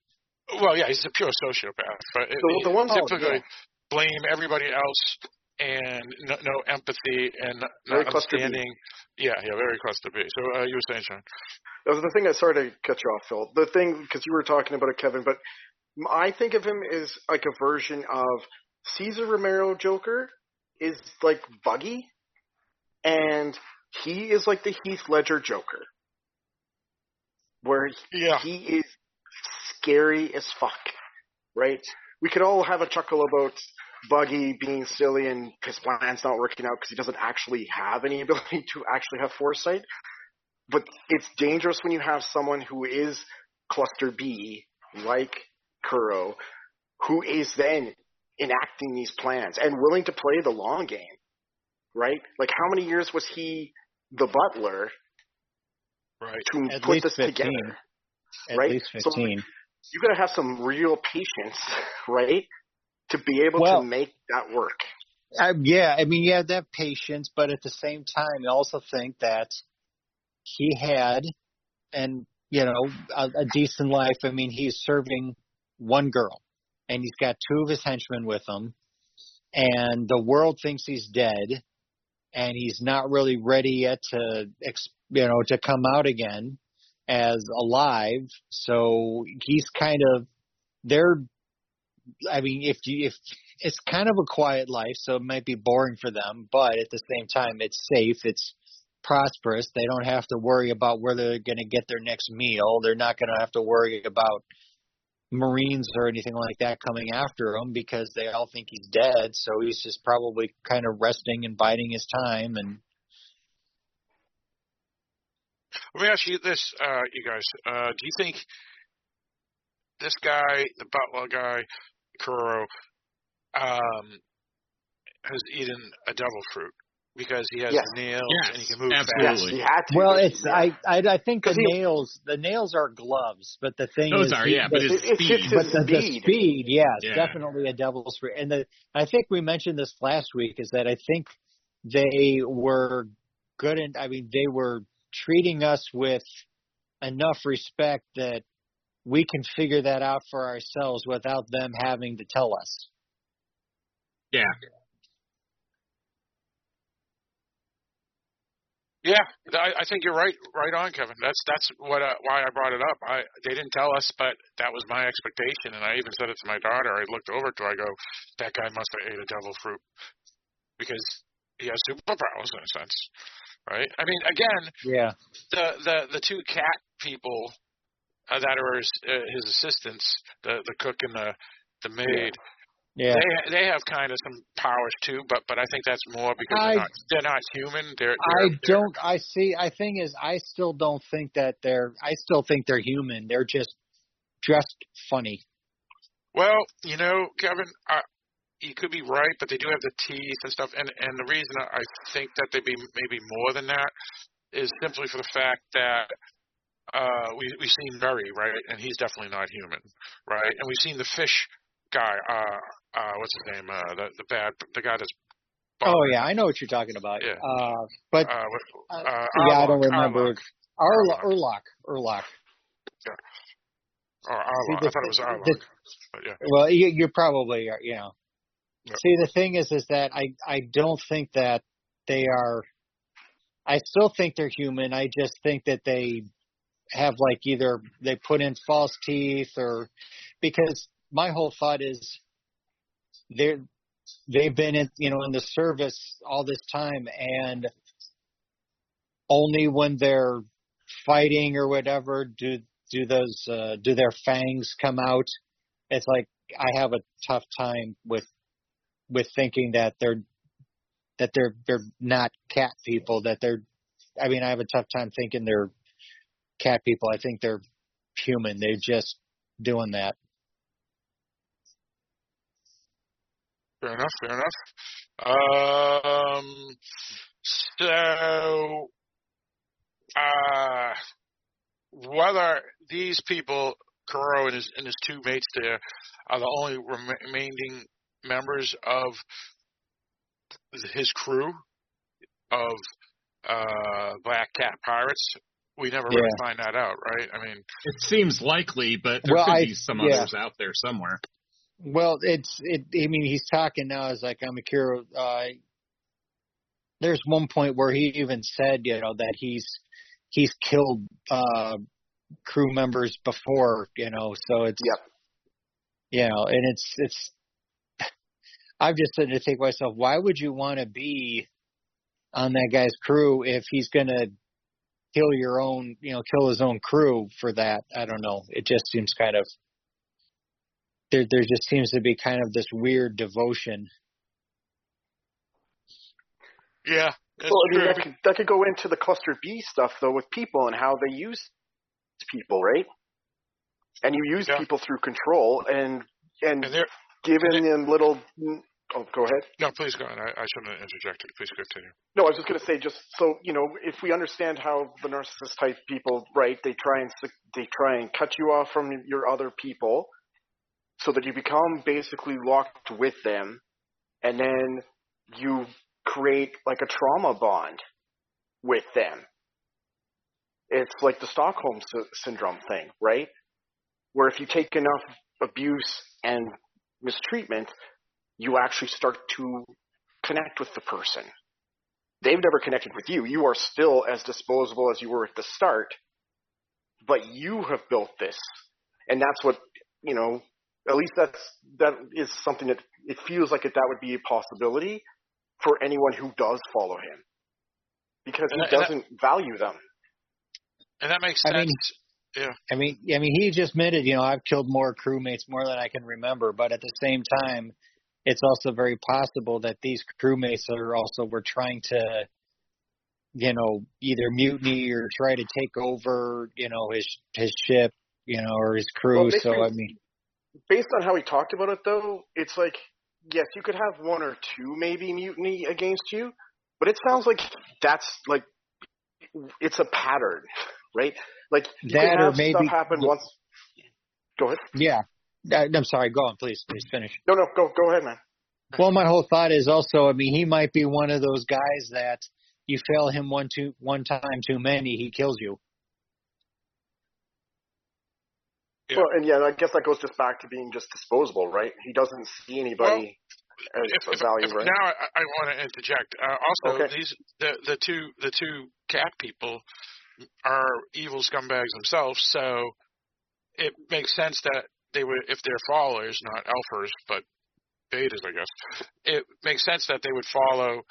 Well, yeah, he's a pure sociopath. But it, The- the one- oh, typically yeah. blame everybody else and no, no empathy and not Very understanding. Yeah, yeah, very cluster B. So uh, you were saying, Sean? Was the thing. I sorry to cut you off, Phil. The thing because you were talking about it, Kevin, but I think of him as like a version of Cesar Romero Joker is like Buggy, and he is like the Heath Ledger Joker, where Yeah. he is scary as fuck, right? We could all have a chuckle about Buggy being silly and his plan's not working out because he doesn't actually have any ability to actually have foresight. But it's dangerous when you have someone who is cluster B, like Kuro, who is then enacting these plans and willing to play the long game, right? Like how many years was he the butler Right. to At put least this 15. together? At Right? least So- 15. you got to have some real patience, right, to be able Well- to make that work. Uh, yeah, I mean, you have that patience, but at the same time, you also think that he had, and you know, a, a decent life. I mean, he's serving one girl, and he's got two of his henchmen with him, and the world thinks he's dead, and he's not really ready yet to, you know, to come out again as alive. So he's kind of they're. I mean, if you if it's kind of a quiet life, so it might be boring for them, but at the same time, it's safe, it's prosperous. They don't have to worry about where they're going to get their next meal. They're not going to have to worry about Marines or anything like that coming after him because they all think he's dead. So he's just probably kind of resting and biding his time. And Let me ask you this, uh, you guys. Uh, do you think this guy, the butler guy, Kuro, um, has eaten a devil fruit because he has Yes. nails Yes, and he can move absolutely. Yes, fast? he to. well, it's yeah. I I, I think the 'Cause he- nails the nails are gloves, but the thing Those is are, he- yeah, but the- his It- it's speed. just but his the, the speed. speed, yes, Yeah. definitely a devil's fruit. And the I think we mentioned this last week is that I think they were good and I mean they were treating us with enough respect that we can figure that out for ourselves without them having to tell us. Yeah. Yeah, I, I think you're right, right on, Kevin. That's that's what uh, why I brought it up. I they didn't tell us, but that was my expectation, and I even said it to my daughter. I looked over to, her, I go, that guy must have ate a devil fruit because he has superpowers in a sense, right? I mean, again, Yeah. the the the two cat people uh, that are his, uh, his assistants, the the cook and the the maid. Yeah. They they have kind of some powers too, but but I think that's more because I- they're not they're not human. They're, I they're they're- don't. I see. I thing is, I still don't think that they're. I still think they're human. They're just dressed funny. Well, you know, Kevin, I, you could be right, but they do have the teeth and stuff. And and the reason I think that they'd be maybe more than that is simply for the fact that uh, we we've seen Murray, right, and he's definitely not human, right? And we've seen the fish guy. Uh, uh, what's his name? Uh, the the bad the guy that's. Oh yeah, I know what you're talking about. Yeah. Uh, but Uh, what- uh, uh, yeah, I don't Arlok, remember. Arlok. Arlock. Urlock. Urlock. Or Arlok. the I thought it was thi- Arlok. the- but yeah. Well, you, you're probably, uh, you know. Yep. See, the thing is, is that I, I don't think that they are. I still think they're human. I just think that they have like either they put in false teeth or because my whole thought is they're they've been in you know in the service all this time and only when they're fighting or whatever do do those uh, do their fangs come out it's like I have a tough time with with thinking that they're that they're they're not cat people that they're I mean I have a tough time thinking they're cat people I think they're human they're just doing that Fair enough. Fair enough. Um. So, uh, whether these people, Kuro and his, and his two mates there, are the only remaining members of his crew of uh, Black Cat Pirates. We never really find that out, right? I mean, It seems likely, but there Well, could I- be some yeah. others out there somewhere. Well, it's it. I mean, he's talking now as like I'm a hero. Uh, there's one point where he even said, you know, that he's he's killed uh, crew members before, you know. So it's Yep. you know, and it's it's. I've just said to think to myself, why would you want to be on that guy's crew if he's gonna kill your own, you know, kill his own crew for that? I don't know. It just seems kind of there. There just seems to be kind of this weird devotion. yeah, that's well, I mean, true. that could, that could go into the cluster B stuff though with people and how they use people, right? And you use Yeah. people through control and and and there, giving them little. Oh, go ahead. no, please go on. I, I shouldn't have interjected. Please continue. No, I was just going to say, just so you know, if we understand how the narcissist type people, right? They try and they try and cut you off from your other people, so that you become basically locked with them, and then you create like a trauma bond with them. It's like the Stockholm sy- syndrome thing, right? Where if you take enough abuse and mistreatment, you actually start to connect with the person they've never connected with you. You are still as disposable as you were at the start, but you have built this, and that's what you know. At least that's that is something that it feels like it, that would be a possibility for anyone who does follow him, because And he that- and doesn't value them. And that makes I sense. Mean- I mean, I mean, he just admitted, you know, I've killed more crewmates more than I can remember, but at the same time, it's also very possible that these crewmates are also were trying to, you know, either mutiny or try to take over, you know, his his ship, you know, or his crew. Well, so I mean, Based on how he talked about it, though, it's like yes, you could have one or two maybe mutiny against you, but it sounds like that's like it's a pattern, right? Like you That can or maybe- stuff happen once. Go ahead. yeah. I, I'm sorry. Go on, please. Please finish. No, no, go go ahead, man. Well, my whole thought is also, I mean, he might be one of those guys that you fail him one too one time too many, he kills you. Yeah. Well, and yeah, I guess that goes just back to being just disposable, right? He doesn't see anybody if, as if, a value, if right? now I, I want to interject. Uh, also, Okay. these the the two the two cat people are evil scumbags themselves, so it makes sense that they would, if they're followers, not alphas, but betas, I guess. It makes sense that they would follow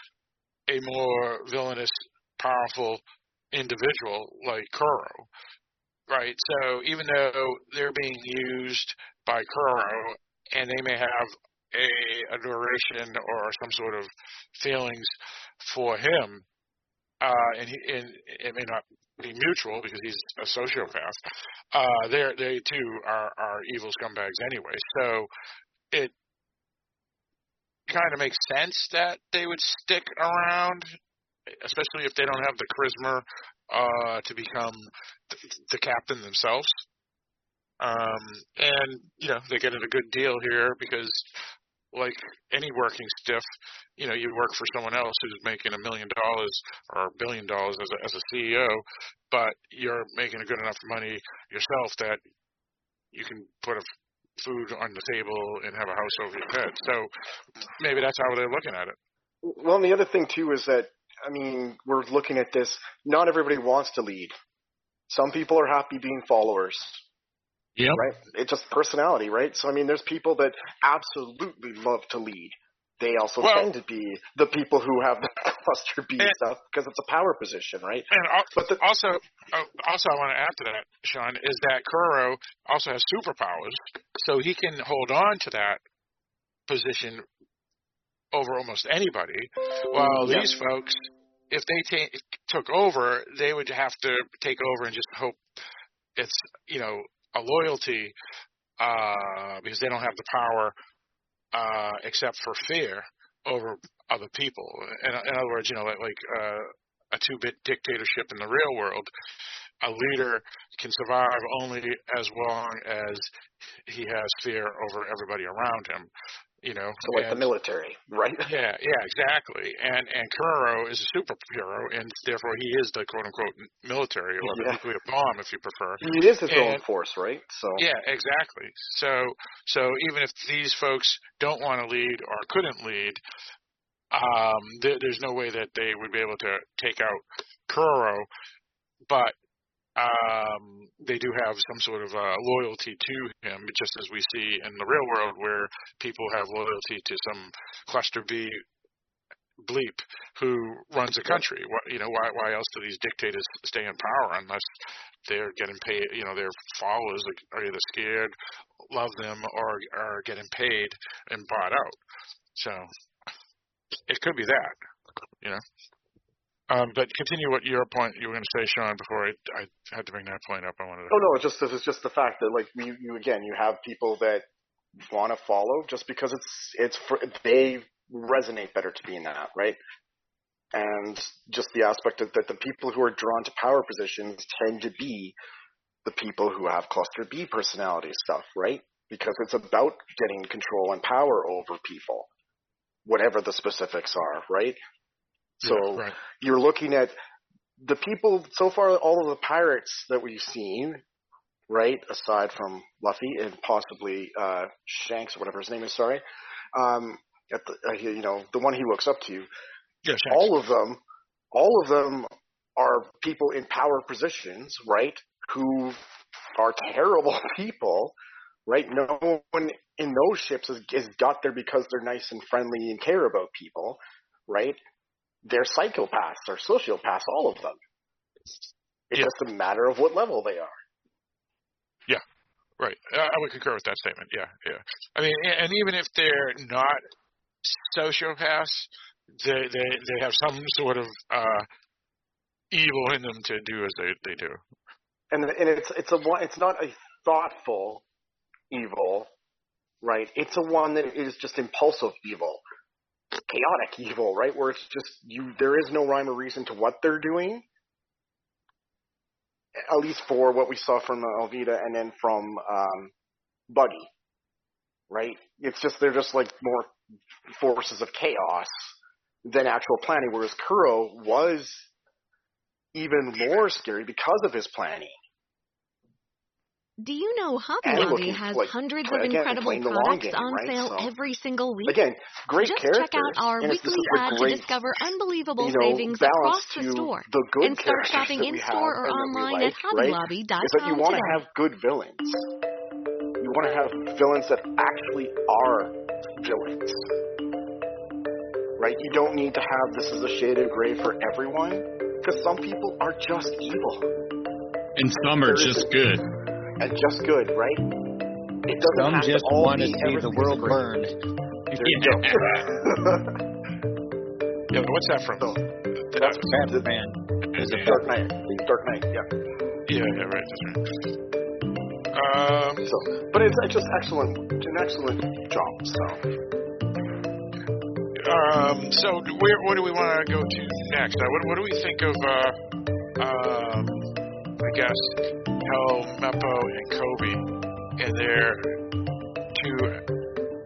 a more villainous, powerful individual like Kuro, right? So even though they're being used by Kuro, and they may have a adoration or some sort of feelings for him, uh, and, he, and it may not be mutual because he's a sociopath. Uh, they they too are are evil scumbags anyway. So it kind of makes sense that they would stick around, especially if they don't have the charisma uh, to become the, the captain themselves. Um, and you know they get a good deal here because, like any working stiff, you know you work for someone else who's making a million dollars or a billion dollars as a, as a CEO, but you're making a good enough money yourself that you can put a food on the table and have a house over your head. So maybe that's how they're looking at it. Well, and the other thing too is that I mean, we're looking at this. Not everybody wants to lead. Some people are happy being followers, Yep. right? It's just personality, right? So I mean, there's people that absolutely love to lead. They also Well- tend to be the people who have the cluster B And- stuff because it's a power position, right? And al- But the, also, uh, also I want to add to that, Sean, is that Kuro also has superpowers, so he can hold on to that position over almost anybody. While Yeah. these folks, if they ta- took over, they would have to take over and just hope it's you know a loyalty uh, because they don't have the power uh, except for fear over other people. In, in other words, you know, like, like uh, a two-bit dictatorship in the real world. A leader can survive only as long as he has fear over everybody around him. You know, so like and, the military, right? Yeah, yeah, exactly. And and Kuro is a superhero, and therefore he is the quote unquote military or Yeah. the nuclear bomb, if you prefer. He is his own force, right? So Yeah, exactly. So so even if these folks don't want to lead or couldn't lead, um, there, there's no way that they would be able to take out Kuro, but um, they do have some sort of uh, loyalty to him, just as we see in the real world, where people have loyalty to some cluster B bleep who runs a country. What, you know, why why else do these dictators stay in power unless they're getting paid? You know, their followers are either scared, love them, or are getting paid and bought out. So it could be that. You know. Um, but continue what your point you were going to say, Sean. Before I, I had to bring that point up, I wanted to. Oh no, it's just it's just the fact that like you, you again you have people that want to follow just because it's it's for they resonate better to be in that right, and just the aspect of that the people who are drawn to power positions tend to be the people who have cluster B personality stuff, right? Because it's about getting control and power over people, whatever the specifics are, right? So Yeah, right. you're looking at the people so far, all of the pirates that we've seen, right, aside from Luffy and possibly uh, Shanks or whatever his name is, sorry, um, at the, uh, you know, the one he looks up to, Yeah, all of them, all of them are people in power positions, right, who are terrible people, right? No one in those ships is, is got there because they're nice and friendly and care about people, right? They're psychopaths, they're sociopaths, all of them. It's Yeah. just a matter of what level they are. Yeah, right. I I would concur with that statement. Yeah, yeah. I mean, and even if they're not sociopaths, they they they have some sort of uh evil in them to do as they they do. and and it's it's a it's not a thoughtful evil, right? It's a one that is just impulsive evil, chaotic evil, right? Where it's just you there is no rhyme or reason to what they're doing. At least for what we saw from uh, Alvida and then from um, Buggy, right? It's just they're just like more forces of chaos than actual planning. Whereas Kuro was even more scary because of his planning. Do you know Hobby Lobby has like, hundreds play- of again, incredible playing the long products game, on right? sale So- every single week? Again, great Just characters. check out our weekly this is ad to discover unbelievable you know, savings across the store. the good And start shopping in store or and that we online like, at hobbylobby.com is that you want to have good villains. You want to have villains that actually are villains. Right? You don't need to have this is a shade of gray for everyone, because some people are just evil And some are just a- good. And just good, right? It doesn't Some have just to all want to see the world great. burn. There you go. Yeah, what's that from? So, The- that's Batman is a Dark Knight. Dark Knight, yeah. yeah, yeah, right. That's right. Um, So, but it's, it's just excellent, an excellent job. So, um, so where what do we want to go to next? Uh, what what do we think of? Uh, um, I guess Meppo, and Koby and their two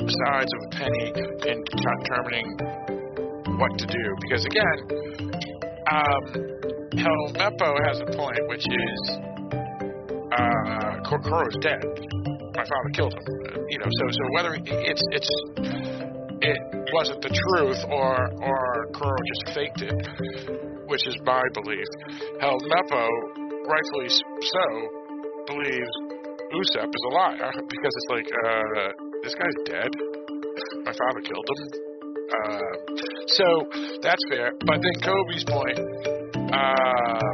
sides of penny in determining what to do. Because again, um, Meppo has a point, which is uh, Kor- Koro's dead. My father killed him. You know, so so whether it's it's it wasn't the truth or or Kuro just faked it, which is my belief. Helmeppo, rightfully so, believes Usopp is a liar because it's like uh, this guy's dead. My father killed him. Uh, so that's fair. But then Koby's point um,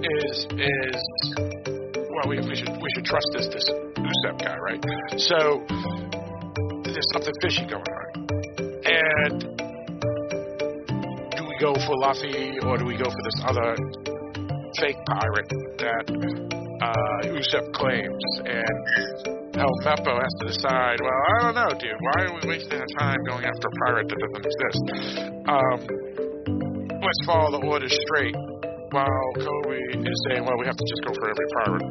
is is well, we, we should we should trust this this Usopp guy, right? So there's something fishy going on. And do we go for Luffy or do we go for this other fake pirate that uh, claims? And Helmeppo has to decide, well, I don't know, dude. Why are we wasting our time going after a pirate that doesn't exist? Um, must follow the orders straight, while Koby is saying, "Well, we have to just go for every pirate."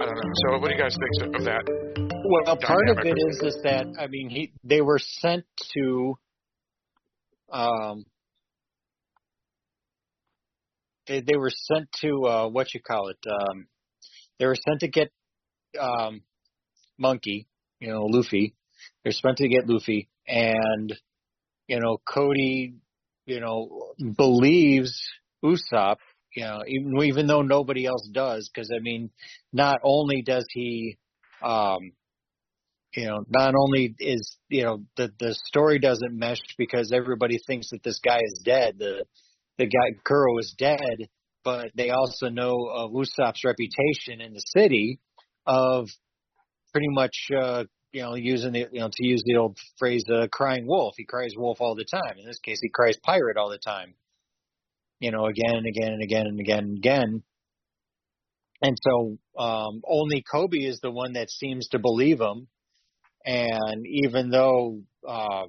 I don't know. So, what do you guys think of that? Well, part of it is is that I mean he they were sent to um they they were sent to uh what you call it um they were sent to get um Monkey, you know, Luffy. They're sent to get Luffy and you know Cody, you know, believes Usopp, you know, even even though nobody else does because I mean not only does he um you know, not only is you know the the story doesn't mesh because everybody thinks that this guy is dead, the the guy Kuro is dead, but they also know of Usopp's reputation in the city of pretty much uh, you know using the you know to use the old phrase uh, crying wolf. He cries wolf all the time. In this case, he cries pirate all the time. You know, again and again and again and again and again. And so um, only Koby is the one that seems to believe him and even though, uh,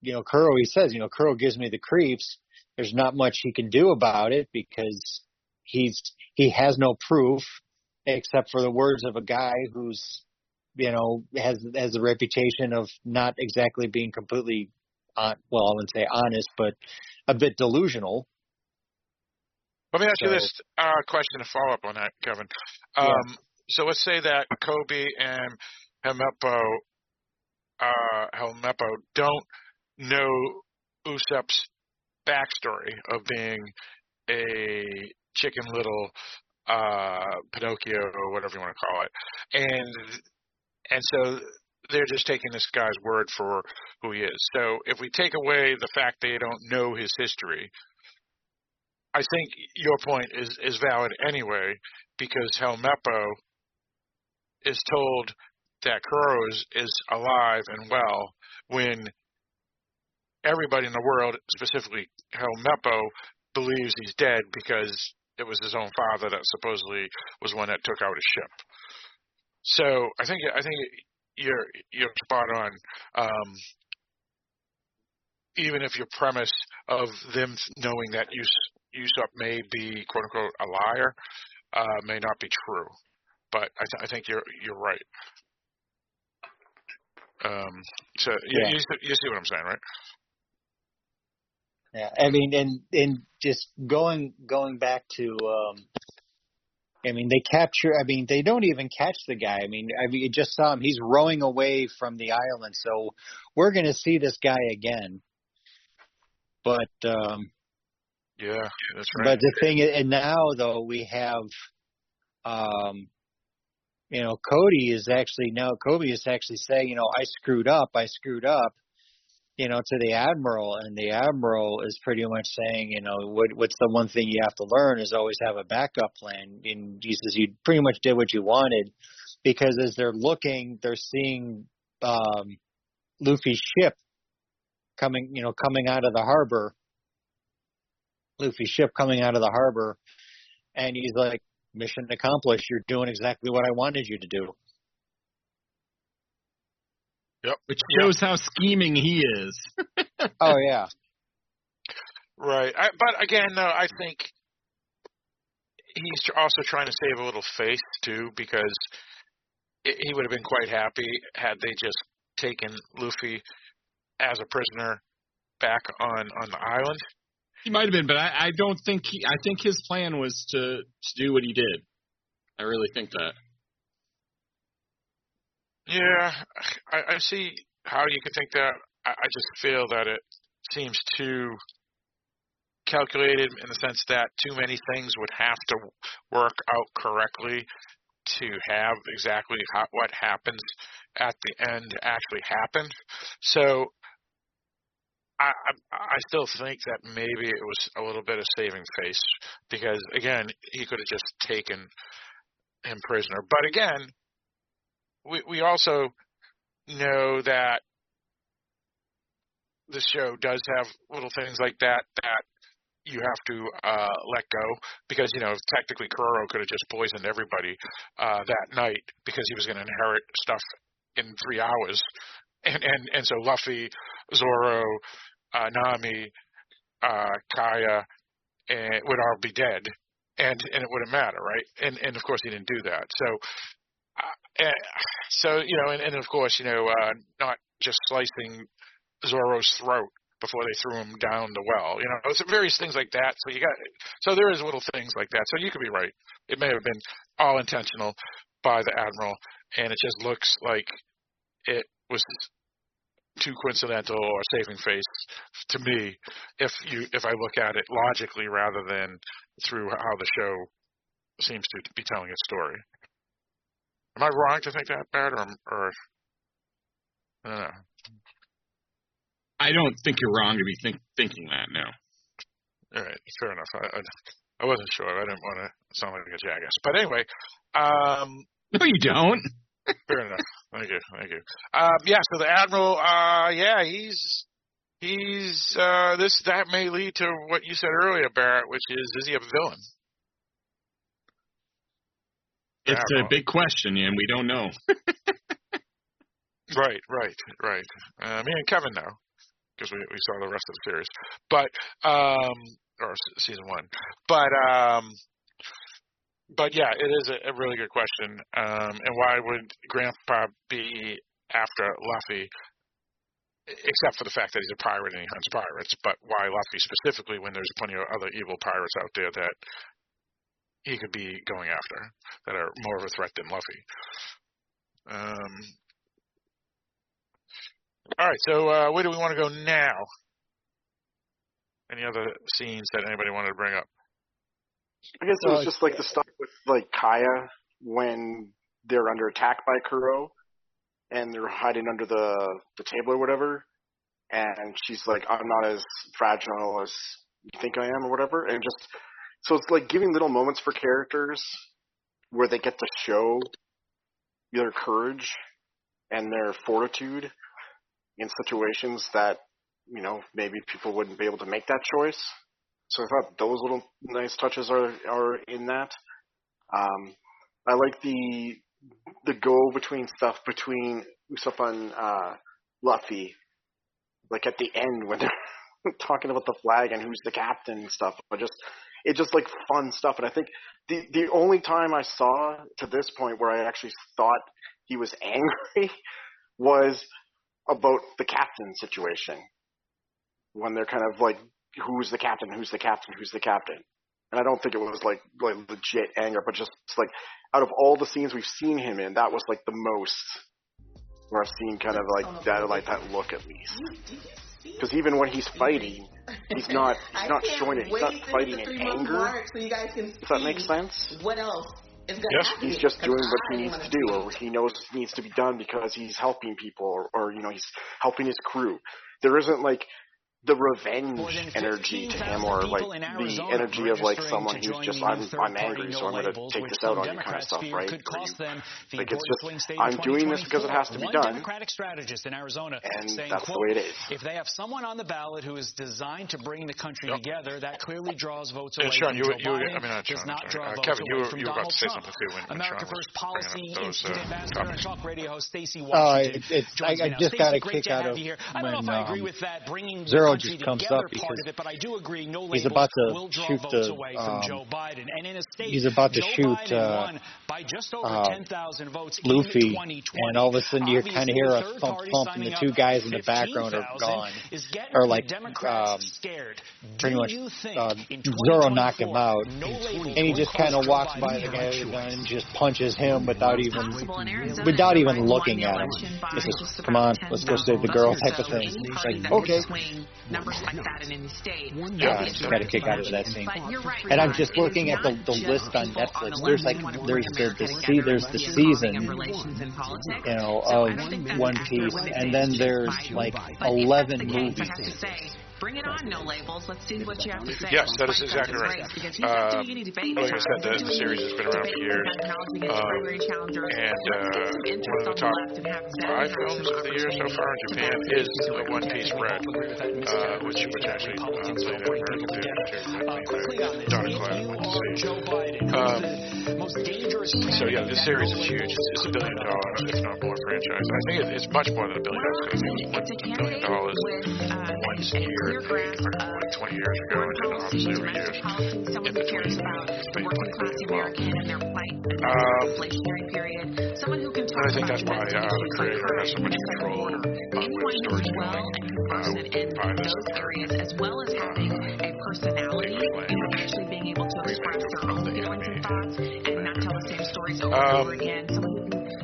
you know, Kuro, he says, you know, Kuro gives me the creeps. There's not much he can do about it because he's, he has no proof except for the words of a guy who's, you know, has, has a reputation of not exactly being completely, on, well, I wouldn't say honest, but a bit delusional. Let me ask you this uh, question to follow up on that, Kevin. Um, So let's say that Koby and Helmeppo, uh, Helmeppo don't know Usopp's backstory of being a chicken little uh, Pinocchio or whatever you want to call it, and and so they're just taking this guy's word for who he is. So if we take away the fact they don't know his history, I think your point is is valid anyway because Helmeppo is told that Kuro is, is alive and well when everybody in the world, specifically Helmeppo, believes he's dead because it was his own father that supposedly was one that took out his ship. So I think I think you're you're spot on. Um, even if your premise of them knowing that Us- Usopp may be quote unquote a liar uh, may not be true, but I, th- I think you're you're right. Um, so Yeah. you, you see what I'm saying, right? Yeah, I mean, and and just going going back to, um, I mean, they capture. I mean, they don't even catch the guy. I mean, I mean, you just saw him. He's rowing away from the island, so we're going to see this guy again. But um, Yeah, that's right. but the thing, is, and now though we have, um, you know, Cody is actually now Koby is actually saying, you know, I screwed up. I screwed up you know, to the admiral, and the admiral is pretty much saying, you know, what what's the one thing you have to learn is always have a backup plan. And he says you pretty much did what you wanted, because as they're looking, they're seeing um, Luffy's ship coming, you know, coming out of the harbor. Luffy's ship coming out of the harbor, and he's like, "Mission accomplished. You're doing exactly what I wanted you to do." Which shows how scheming he is. Oh yeah, Right. I, but again, though, I think he's also trying to save a little face too, because i he would have been quite happy had they just taken Luffy as a prisoner back on on the island. He might have been, but I, I don't think he. I think his plan was to to do what he did. I really think that. Yeah, I, I see how you could think that. I, I just feel that it seems too calculated in the sense that too many things would have to work out correctly to have exactly how, what happens at the end actually happen. So I, I I still think that maybe it was a little bit of saving face because again he could have just taken him prisoner. But again, we we also know that the show does have little things like that that you have to uh, let go because you know technically Kuro could have just poisoned everybody uh, that night because he was going to inherit stuff in three hours, and and and so Luffy, Zoro, uh, Nami, uh, Kaya and would all be dead, and and it wouldn't matter, right? And and of course he didn't do that. So, so you know, and, and of course you know, uh, not just slicing Zoro's throat before they threw him down the well. You know, it's various things like that. So you got, so there is little things like that. So you could be right. It may have been all intentional by the admiral, and it just looks like it was too coincidental or saving face to me if you if I look at it logically rather than through how the show seems to be telling its story. Am I wrong to think that, Bad, or, or I don't know. I don't think you're wrong to be think, thinking that. No. All right, fair enough. I, I, I wasn't sure. I didn't want to sound like a jackass, but anyway, um, No, you don't. fair enough. Thank you, thank you. Um, yeah, so the admiral, uh, yeah, he's he's uh, this that may lead to what you said earlier, Barrett, which is is he a villain? It's a big question, and we don't know. Right, right, right. Uh, me and Kevin know because we we saw the rest of the series, but um, or season one, but um, but yeah, it is a, a really good question. Um, and why would Grandpa be after Luffy? Except for the fact that he's a pirate and he hunts pirates, but why Luffy specifically when there's plenty of other evil pirates out there that he could be going after that are more of a threat than Luffy? Um, all right, so uh, where do we want to go now? Any other scenes that anybody wanted to bring up? I guess it Uh, was just like the stuff with like Kaya when they're under attack by Kuro and they're hiding under the the table or whatever, and she's like, "I'm not as fragile as you think I am" or whatever, and just so it's like giving little moments for characters where they get to show their courage and their fortitude in situations that you know maybe people wouldn't be able to make that choice. So I thought those little nice touches are are in that. Um, I like the the go between stuff between Usopp and uh, Luffy, like at the end when they're talking about the flag and who's the captain and stuff. But just it just like fun stuff. And I think the the only time I saw to this point where I actually thought he was angry was about the captain situation when they're kind of like who's the captain, who's the captain, who's the captain. And I don't think it was like like legit anger, but just like out of all the scenes we've seen him in, that was like the most where I've seen kind of like that like that look at least. Because even when he's fighting, he's not he's not showing it. He's not fighting in anger. So you guys can Does that make sense? What else is Yes. happen? He's just doing what he needs wanna to do, or he knows needs to be done because he's helping people, or, or you know he's helping his crew. There isn't like the revenge energy to him, or like the energy of like someone who's just the I'm I'm angry, no so I'm going to take this out some on you kind of stuff, right? Could cost them the like, it's just, I'm doing this because it has to be done. Democratic strategist in Arizona And saying, that's the quote, way it is. If they have someone on the ballot who is designed to bring the country Yep. together, that clearly draws votes And away Sean, from you, Joe you, Biden. I mean, not does Sean, not I'm draw. Uh, votes Kevin, you, were- from you were about Donald to say Trump. something too when, when America Sean First Policy those Institute uh, Ambassador and. Talk Radio host Stacy Uh, Washington. it, I, I just got a great kick out of here. I don't know if I agree with that bringing Zero just comes up because it, but I do agree no he's about to shoot the, away from um, Joe Biden. And in a state, he's about to Joe shoot, uh, by just over uh, 10,000 votes Luffy, in 2020. and all of a sudden you kind of hear a Obviously, thump thump, and the two guys in the background are gone. Is Or like, um, scared. pretty much, uh, Zoro knocked him out, no and he just kind of walks by the guy with the choice? gun and just punches him without even Arizona without even looking at him. election by He says, "Come on, let's go save the girl," type of thing. any It's like, okay. swing numbers like that in any state. Yeah, I just got a kick out of that scene. But you're right, And I'm just looking at the, the list on Netflix. There's like there's bring the, the see there's the season, and you know, of don't think that's One Piece, and then there's like But if that's 11 movies. I have to say, bring it on, no labels. Let's see what you have to say. Yes, that is exactly right. Because he's Um, doing any debate. like I said, the- the series has been around for years. Um, and, uh, one of the the top left and have them five films of the year so far in Japan is the One Piece Red, uh, which which actually uh, played at American Theater. Uh, quickly on this, Donna Cloud. you to see. Um, the most dangerous so yeah, this series is huge. It's, it's a billion dollar, if not more, franchise. I think it's much more than a billion dollars. I think one billion dollars with uh, one year, of like 20 years ago, and then obviously over domestic years. policy, someone who cares about the working class American and their in this Um, inflationary period, someone who can talk I think that's why uh, the creator has so much control on Anyone which who's well and conversant in by this those areas, as well as having a personality and actually being able to express their own feelings and thoughts and not tell the same stories over and Um, over again.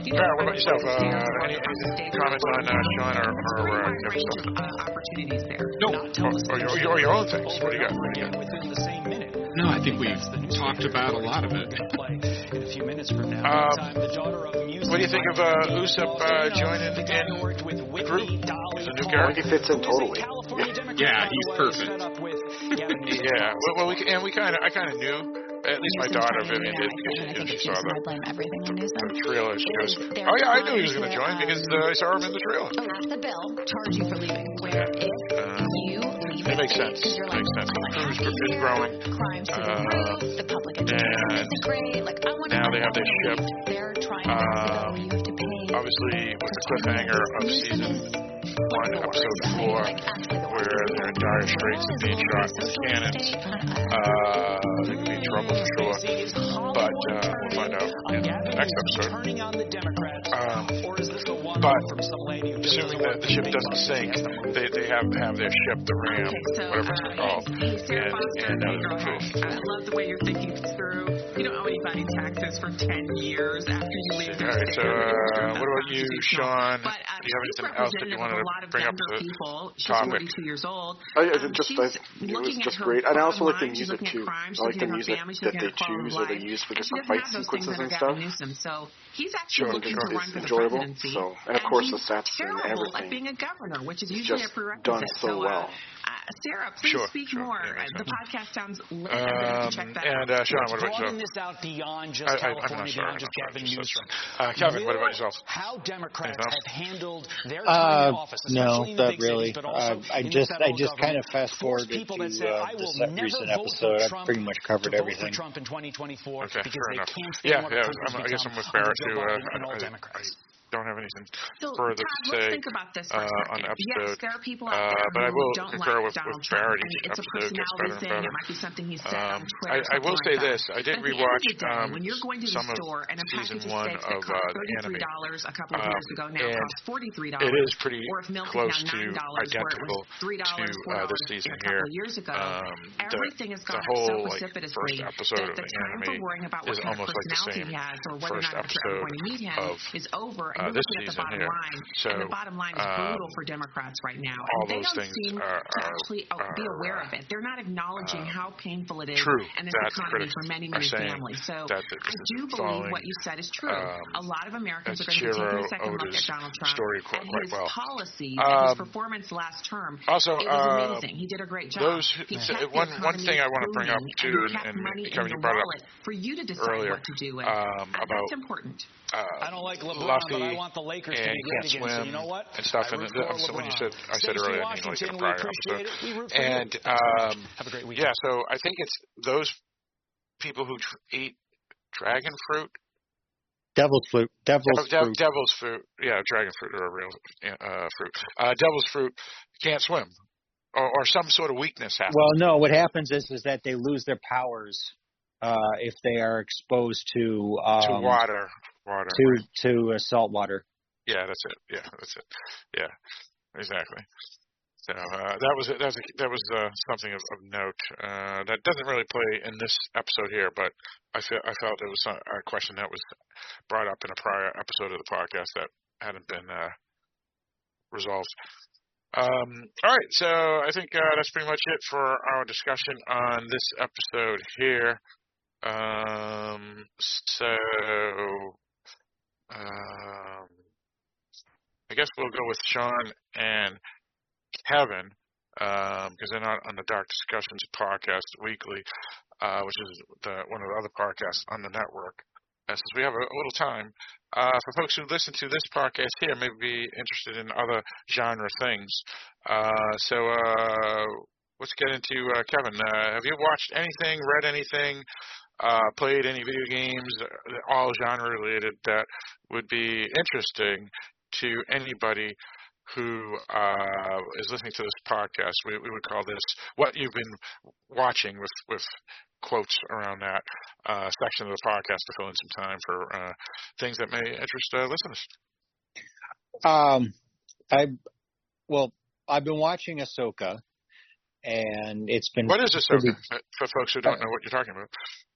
Someone who can, you know, Karen, what about yourself? Uh, any, any comments on uh, Sean or, or uh, wide Kevin's range stuff? of uh, opportunities there. No, or, or, your, or your own things. What do you got? What do you got? within the same minute. No, I think we've talked about a lot of it. In a few minutes from now. Um, the daughter of music what do you think of uh, Usopp uh, joining the guy who in worked with the Whitney, group? Dolly He's a new character. He fits in who is a totally. Yeah. Yeah, he's perfect. set up with Gavin Newsom. Yeah, well, well we, and we kind of, I kind of knew, at least my daughter Vivian did, because she, you know, she saw the, blame everything on Newsom. the trailer. She goes, "Oh yeah, I knew he was going to join because uh, I saw him in the trailer." Pass the bill, charge you for leaving. Where if Um, you leave it makes sense. like, Makes sense. The happy is growing. Crime's Uh, the public and. Like I want now they have their ship. They're trying to the Um, bill. You have to pay. Obviously, with the cliffhanger of season is one, the episode worst. I mean, four, like, actually the where they're in dire straits of being shot with cannons, uh, they could be in trouble for sure. But uh, we'll find out in the next episode. Turning on the Democrats, Um, or is this the one but from some lady who just assuming that the ship doesn't sink, they, they have have their ship, the Ram, whatever it's uh, called, and and that was girl. I love the way you're thinking through. You don't owe anybody taxes for 10 years after you leave All their so uh, what about you, Sean? But uh, Do you have anything else that you wanted of a lot of bring younger to the people. She's topic? 42 years old. I, I Um, just, she's I, it was looking at just her great, and I also like the she's music too. crime, she's I like the looking at her music family, she's that they choose or they use for she different fight have those things sequences under and stuff. Newsom, so he's actually Sure, looking sure. to run It's for the presidency. So, and of course he's the stats and terrible everything. at being a governor, which is usually a just prerequisite. done so uh, well. Sarah, please Sure, speak sure. more. Yeah, the podcast sounds lit. I'm Um, going to check that and out. uh, Sean, what about broaden yourself? this out beyond just I, I, I'm California, sure. beyond just not Gavin sure. Newsom. Uh, Kevin, what about yourself? How Democrats have handled their Uh, time in office, no, especially in the not big really. cities, but also Uh, I in the just, I federal just kind of government. fast Force forwarded people that to uh, I will this never recent vote episode. for Trump pretty much covered to vote everything. for Trump in 2024 Okay, because they enough. can't stand Yeah, what yeah. I'm, guess I'm become with under Barrett too. Uh, and all I, I, Democrats. I don't have anything So, further Todd, to let's say think about this uh, on the Yes, there are people out Uh, there but I will don't concur like with, Donald with Trump. Barrett. I mean, it's a personality thing. It might be something he said Um, on Twitter. I, I will something say that. this. I did But at the rewatch day, um, when you're going to the some store and a package of steaks that uh, cost $33 a couple of Um, years ago now and costs $43. It is pretty or if milk close to $9 it identical was $3, to $4 uh, this season here. years ago. Um, the, Everything has gone up so like precipitously that the time for worrying about what kind of almost like the personality he has or whether or not you're going to meet him is over. Uh, this you're the season bottom here. line. So, and the bottom line is um, brutal for Democrats right now. all and they those don't seem are- to actually uh, be aware uh, of it. They're not acknowledging uh, how painful it is true in this that economy for many, many families. So I do believe what you said is true. um, a lot of Americans are going to be taking a second look at Donald Trump story quite- and quite his well. policies and his Um, performance last term. Also, it was uh, amazing. He did a great job. those who- He so kept the one one thing I want to bring up booming, too, and, he and, money Kevin, in you the brought it wallet for you to decide earlier, what to do with. um, about that's important. uh, I don't like LeBron, Luffy but want the Lakers to and be great can't again. swim so you know what? and stuff. I And root the, for so when you said, I said Stacey earlier, I mean, like in a we prior appreciate episode. it. We root for you. And um, Have a great weekend. yeah, so I think it's those people who tr- eat dragon fruit, Devil's fruit. Devil's dev- dev- fruit. devil's fruit, yeah, dragon fruit or a real uh, fruit. Uh, devil's fruit can't swim, or, or some sort of weakness happens. Well, no. What happens is is that they lose their powers uh, if they are exposed to um, to water, water. to to uh, salt water. Yeah, that's it. Yeah, that's it. Yeah, exactly. So uh, that was that was that was uh, something of, of note. Uh, that doesn't really play in this episode here, but I feel I felt it was a a question that was brought up in a prior episode of the podcast that hadn't been uh, resolved. Um, all right, so I think uh, that's pretty much it for our discussion on this episode here. Um, so um, I guess we'll go with Sean and Kevin because they're not on the Dark Discussions podcast weekly, uh, which is the, one of the other podcasts on the network. And since we have a, a little time, uh, for folks who listen to this podcast here, may be interested in other genre things. Uh, so, uh, let's get into uh, Kevin. Uh, have you watched anything, read anything, uh, played any video games, uh, all genre related that would be interesting to anybody who uh, is listening to this podcast? We, we would call this what you've been watching with with quotes around that uh, section of the podcast to fill in some time for uh, things that may interest uh, listeners. Um, I well, I've been watching Ahsoka, and it's been what is Ahsoka pretty, for folks who don't know what you're talking about?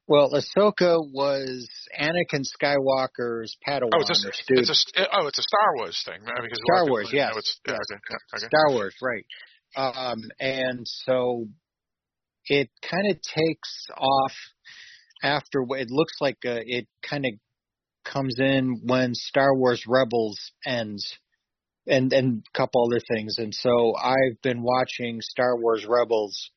Well, Ahsoka was Anakin Skywalker's Padawan oh, it's a. It's a, oh, it's a Star Wars thing because Star Wars, yes, yeah, okay, okay. Star Wars, right? Um, and so it kind of takes off after it looks like uh, it kind of comes in when Star Wars Rebels ends and and a couple other things and so I've been watching Star Wars Rebels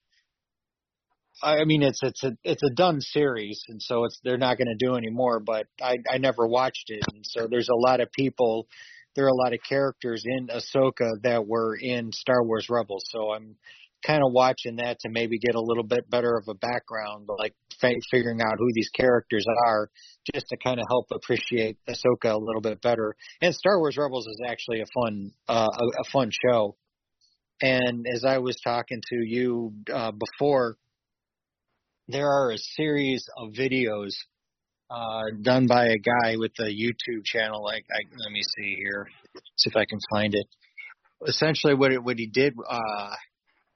I mean it's it's a it's a done series and so it's they're not going to do any more but I I never watched it and so there's a lot of people there are a lot of characters in Ahsoka that were in Star Wars Rebels so I'm kind of watching that to maybe get a little bit better of a background, like f- figuring out who these characters are, just to kind of help appreciate Ahsoka a little bit better. And Star Wars Rebels is actually a fun, uh, a, a fun show. And as I was talking to you uh, before, there are a series of videos uh, done by a guy with a YouTube channel. Like, I, let me see here, see if I can find it. Essentially, what it, what he did, uh,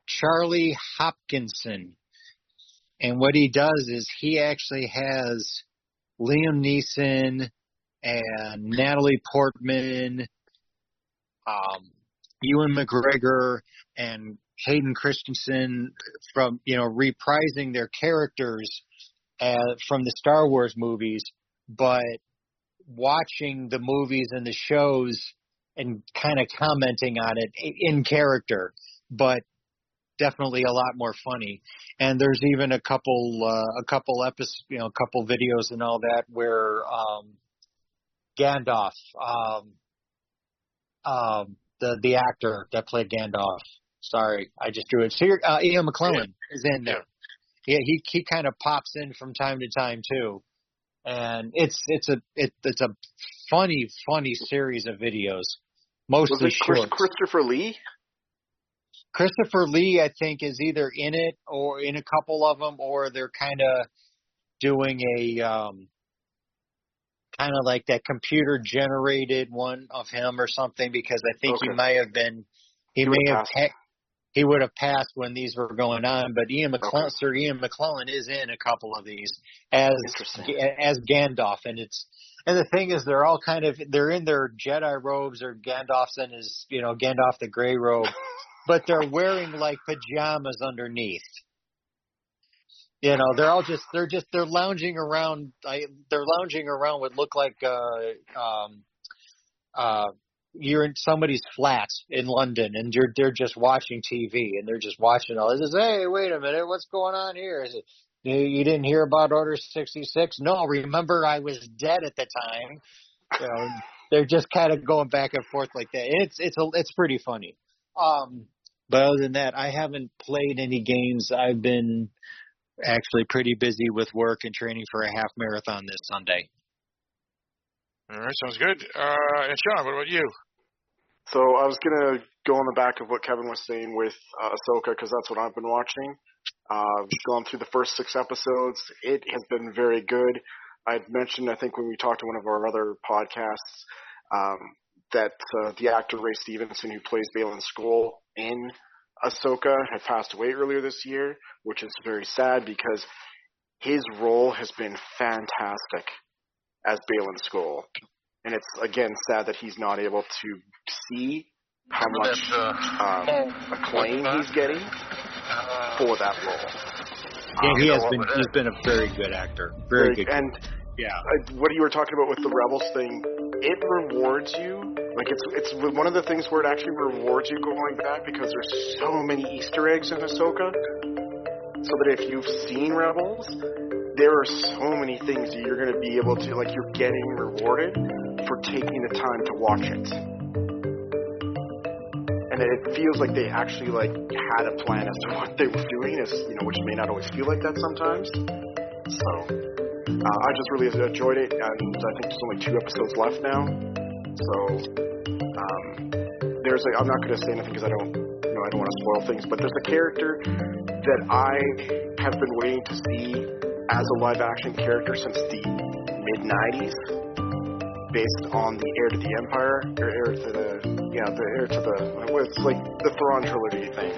Charlie Hopkinson. And what he does is he actually has Liam Neeson and Natalie Portman, um, Ewan McGregor, and Hayden Christensen from you know reprising their characters uh, from the Star Wars movies, but watching the movies and the shows and kind of commenting on it in character, but definitely a lot more funny. And there's even a couple uh, a couple episodes, you know, a couple videos and all that where um, Gandalf, um, um, the the actor that played Gandalf. Sorry, I just drew it. So uh, Ian McKellen yeah. is in there. Yeah, he he kind of pops in from time to time too, and it's it's a it, it's a funny funny series of videos, mostly short. Christopher Lee. Christopher Lee, I think, is either in it or in a couple of them, or they're kind of doing a um, kind of like that computer generated one of him or something. Because I think okay. he may have been, he, he may have, passed. He would have passed when these were going on. But Ian McClellan. Sir Ian McClellan, is in a couple of these as as Gandalf, and it's. And the thing is, they're all kind of they're in their Jedi robes, or Gandalf's in his, you know, Gandalf the gray robe but they're wearing like pajamas underneath. You know, they're all just they're just they're lounging around. I, they're lounging around what look like uh, um, uh, you're in somebody's flat in London, and you're they're just watching TV, and they're just watching all this. Hey, wait a minute, what's going on here? Is it you, didn't hear about Order sixty six? No, remember I was dead at the time. You know, they're just kind of going back and forth like that. It's it's a, it's pretty funny. Um, but other than that, I haven't played any games. I've been actually pretty busy with work and training for a half marathon this Sunday. All right, sounds good. Uh, and Sean, what about you? So I was gonna go on the back of what Kevin was saying with uh, Ahsoka because that's what I've been watching. Uh, gone through the first six episodes. It has been very good. I'd mentioned, I think, when we talked to one of our other podcasts, um, that uh, the actor Ray Stevenson, who plays Baylan Skoll in Ahsoka, had passed away earlier this year, which is very sad because his role has been fantastic as Baylan Skoll. And it's, again, sad that he's not able to see how much um, acclaim he's getting for that role. Yeah, he um, has been. He's been a very good actor. Very, very good. And yeah, uh, what you were talking about with the Rebels thing, it rewards you. Like it's it's one of the things where it actually rewards you going back because there's so many Easter eggs in Ahsoka. So that if you've seen Rebels, there are so many things that you're going to be able to like. You're getting rewarded for taking the time to watch it. and it feels like they actually like had a plan as to what they were doing, as you know, which may not always feel like that sometimes. So uh, I just really enjoyed it, and I think there's only two episodes left now. So um, there's a, I'm not going to say anything because I don't, you know, I don't want to spoil things, but there's a character that I have been waiting to see as a live action character since the mid 90s, based on the Heir to the Empire, or Heir to the, yeah, the Heir to the, it's like the Thrawn trilogy thing.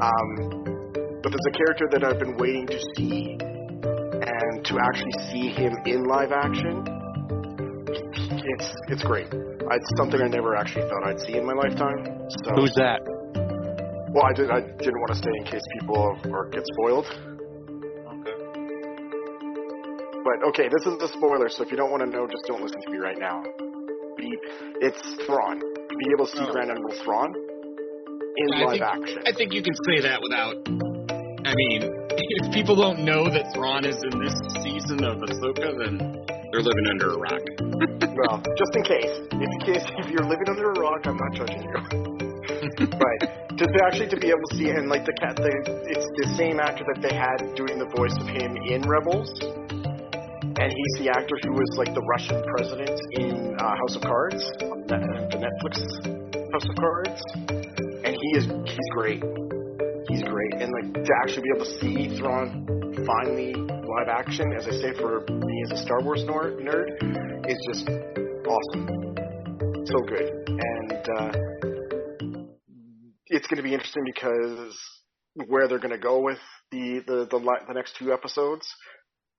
Um, but there's a character that I've been waiting to see, and to actually see him in live action, it's it's great. It's something I never actually thought I'd see in my lifetime. So Who's that? well, I did. I didn't want to say in case people or get spoiled. But okay, this is a spoiler, so if you don't want to know, just don't listen to me right now. Be, it's Thrawn. Be able to see Oh. Grand Admiral Thrawn in I live think, action. I think you can say that without. I mean, if people don't know that Thrawn is in this season of Ahsoka, then they're living under a rock. well, just in case. If in case if you're living under a rock, I'm not judging you. but to, to actually to be able to see him like the cat, the, it's the same actor that they had doing the voice of him in Rebels, and he's the actor who was like the Russian president in uh, House of Cards, on the Netflix House of Cards, and he is he's great. He's great, and like to actually be able to see Thrawn finally live action, as I say, for me as a Star Wars nor- nerd, is just awesome. So good, and uh, it's going to be interesting because where they're going to go with the the the, li- the next two episodes,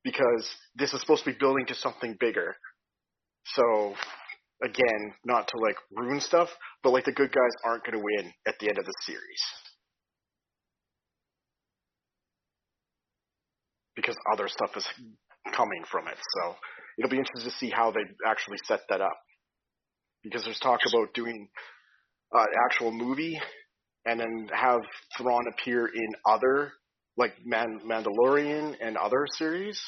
because this is supposed to be building to something bigger. So again, not to like ruin stuff, but like the good guys aren't going to win at the end of the series. Because other stuff is coming from it. So it'll be interesting to see how they actually set that up. Because there's talk about doing uh, actual movie and then have Thrawn appear in other, like Man- Mandalorian and other series.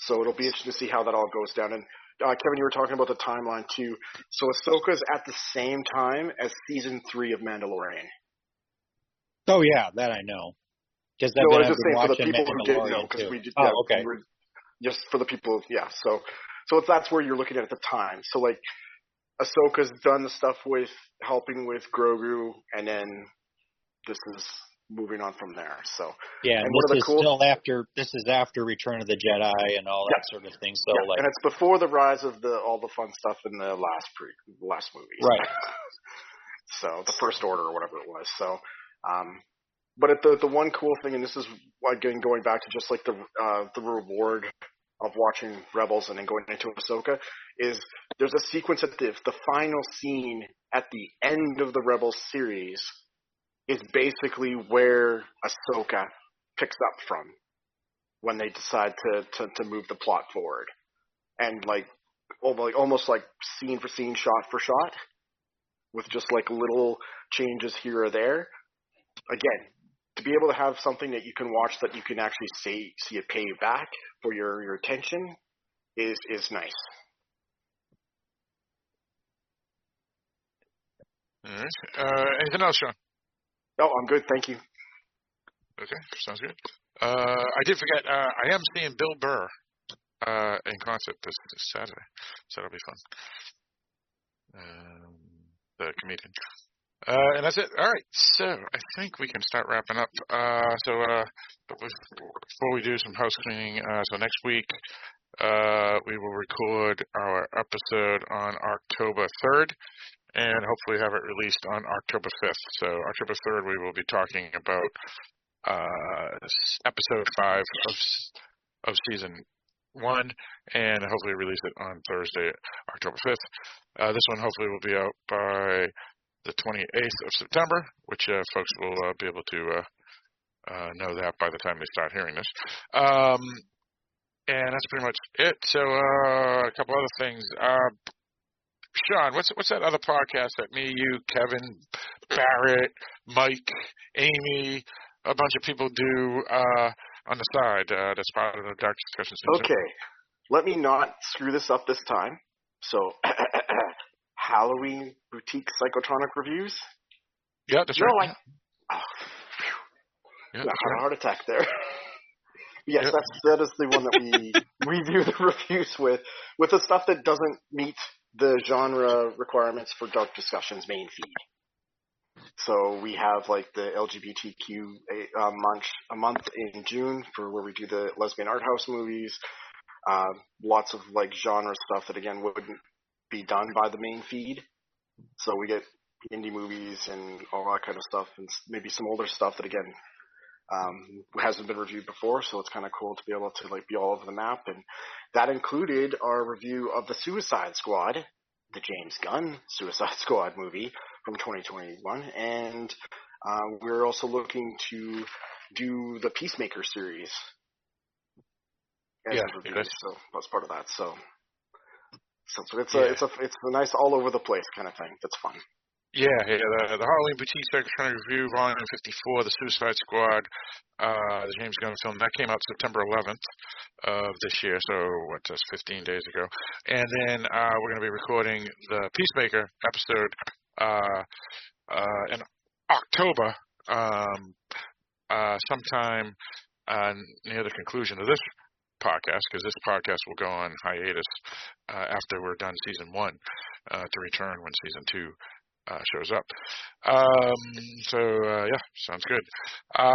So it'll be interesting to see how that all goes down. And uh, Kevin, you were talking about the timeline too. So Ahsoka's at the same time as season three of Mandalorian. Oh yeah, that I know. Because No, I was just saying for the people who didn't know, because we did. Oh, yeah, okay. we were- just for the people, yeah. So, so that's where you're looking at at the time. So like, Ahsoka's done the stuff with helping with Grogu, and then this is moving on from there. So Yeah, and and one of this is cool- still after this is after Return of the Jedi and all that sort of thing. So yeah, like and it's before the rise of the all the fun stuff in the last pre last movie. Right. so the first order or whatever it was. So, um, but at the the one cool thing, and this is again going back to just like the uh, the reward of watching Rebels and then going into Ahsoka is there's a sequence at the the final scene at the end of the Rebels series is basically where Ahsoka picks up from when they decide to to, to move the plot forward and like almost like scene for scene, shot for shot, with just like little changes here or there. Again, to be able to have something that you can watch that you can actually see see it pay back for your your attention is is nice. All right. Uh, anything else, Sean? Oh, I'm good, thank you. Okay, sounds good. Uh, I did forget. Uh, I am seeing Bill Burr uh, in concert this, this Saturday, so that'll be fun. Um, the comedian. Uh, and that's it. All right, so I think we can start wrapping up. Uh, so, uh, before we do some house cleaning, so next week we will record our episode on October 3rd and hopefully have it released on October 5th. So October 3rd we will be talking about uh, episode 5 of, of season 1 and hopefully release it on Thursday, October 5th. Uh, this one hopefully will be out by the 28th of September, which uh, folks will uh, be able to uh, uh, know that by the time they start hearing this. Um, and that's pretty much it. So uh, a couple other things. Sean, what's what's that other podcast that me, you, Kevin, Barrett, Mike, Amy, a bunch of people do uh, on the side? Uh, that's part of the Dark Discussions. Okay, let me not screw this up this time. So, Halloween boutique psychotronic reviews. Yeah, that's no, right. I. Oh, yeah, that's had a heart attack there. yes, that's that is the one that we review the reviews with, with the stuff that doesn't meet the genre requirements for Dark Discussions main feed. So we have like the LGBTQ uh, month a month in June for where we do the lesbian art house movies. Uh, lots of like genre stuff that again wouldn't be done by the main feed. So we get indie movies and all that kind of stuff, and maybe some older stuff that again um, hasn't been reviewed before. So it's kind of cool to be able to like be all over the map, and that included our review of the Suicide Squad, the James Gunn Suicide Squad movie from 2021, and uh, we're also looking to do the Peacemaker series. Yeah, review, so that's part of that. So. So so it's Yeah. a it's a it's a nice all over the place kind of thing. That's fun. Yeah, yeah, the, the Halloween Boutique to Review, Volume 54, The Suicide Squad, uh, the James Gunn film, that came out September 11th of this year, so what, just 15 days ago. And then uh, we're going to be recording the Peacemaker episode uh, uh, in October, um, uh, sometime uh, near the conclusion of this podcast, because this podcast will go on hiatus after we're done season one to return when season two uh, shows up. Um, so uh, yeah, sounds good. Uh,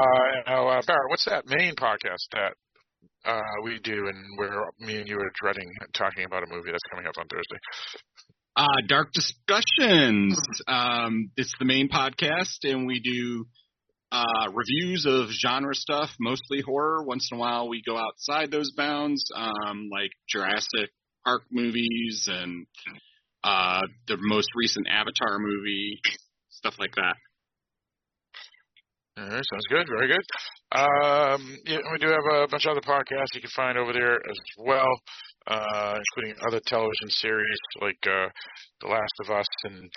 now, uh, Barrett, what's that main podcast that uh, we do, and where me and you are dreading talking about a movie that's coming up on Thursday? Dark Discussions. Um, it's the main podcast, and we do uh, reviews of genre stuff, mostly horror. Once in a while, we go outside those bounds, um, like Jurassic Park movies and uh, the most recent Avatar movie, stuff like that. All right, sounds good. Very good. Um, yeah, we do have a bunch of other podcasts you can find over there as well, uh, including other television series like uh, The Last of Us and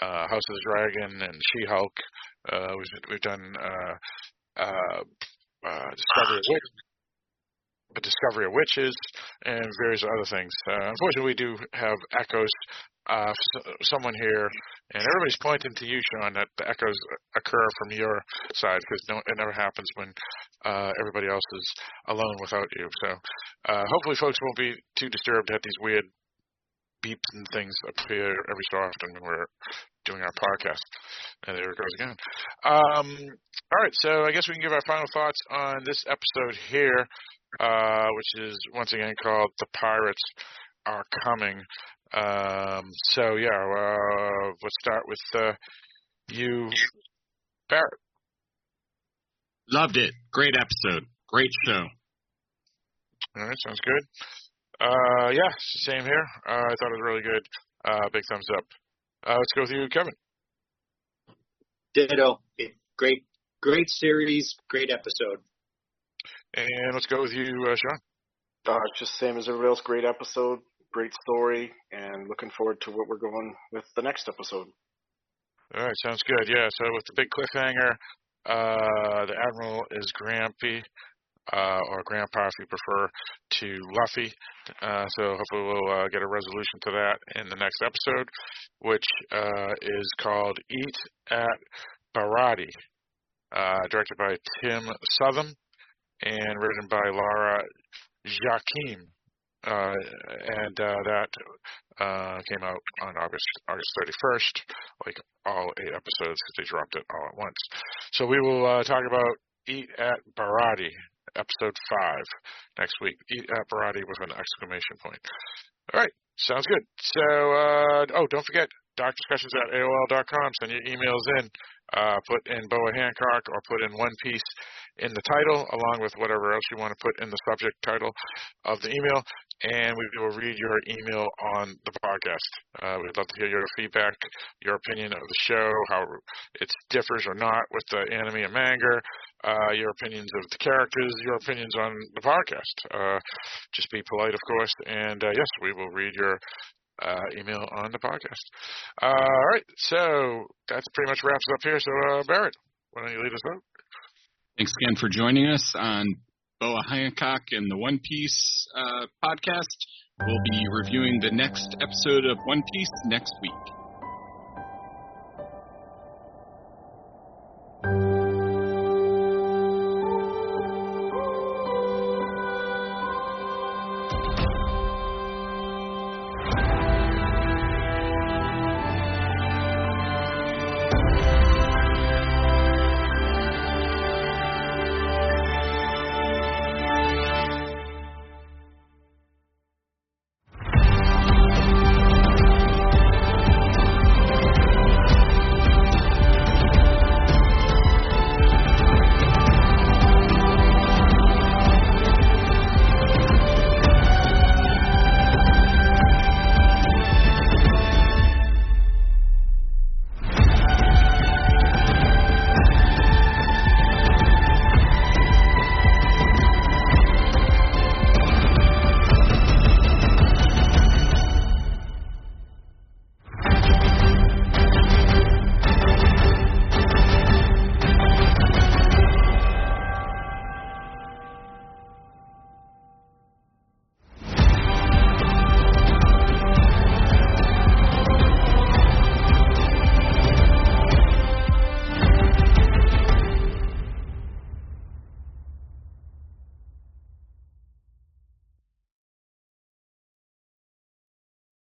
uh, House of the Dragon and She-Hulk. Uh, we've, we've done uh, uh, uh, Discovery a Discovery of Witches, and various other things. Uh, unfortunately, we do have echoes. Uh, someone here, and everybody's pointing to you, Sean, that the echoes occur from your side because no, it never happens when uh, everybody else is alone without you. So uh, hopefully, folks won't be too disturbed at these weird beeps and things appear every so often when we're doing our podcast. And there it goes again. Um, all right, so I guess we can give our final thoughts on this episode here, uh, which is once again called "The Pirates Are Coming." Um, so yeah, uh, let's start with uh, you, Barrett. Loved it. Great episode. Great show. All right, sounds good. Uh, yeah, same here. Uh, I thought it was really good. Uh, big thumbs up. Uh, let's go with you, Kevin. Ditto. Great, great series. Great episode. And let's go with you, uh, Sean. Uh, just same as everybody else. Great episode, great story, and looking forward to what we're going with the next episode. All right, sounds good. Yeah, so with the big cliffhanger, uh, the Admiral is Grampy, uh, or Grandpa if you prefer, to Luffy. Uh, so hopefully we'll uh, get a resolution to that in the next episode, which uh, is called Eat at Baratie, uh, directed by Tim Southam and written by Lara Jaquim. Uh, and uh, that uh, came out on August August 31st, like all eight episodes they dropped it all at once. So we will uh, talk about Eat at Baratie, episode five, next week. Eat at Baratie with an exclamation point. All right, sounds good. So, uh, oh, don't forget, darkdiscussions at AOL.com. Send your emails in. Uh, put in Boa Hancock or put in One Piece in the title, along with whatever else you want to put in the subject title of the email, and we will read your email on the podcast. Uh, we'd love to hear your feedback, your opinion of the show, how it differs or not with the anime and manga, uh, your opinions of the characters, your opinions on the podcast. Uh, just be polite, of course, and uh, yes, we will read your uh, email on the podcast. Uh, all right, so that pretty much wraps up here. So, uh, Barrett, why don't you lead us out? Thanks again for joining us on Boa Hancock and the One Piece uh, podcast. We'll be reviewing the next episode of One Piece next week.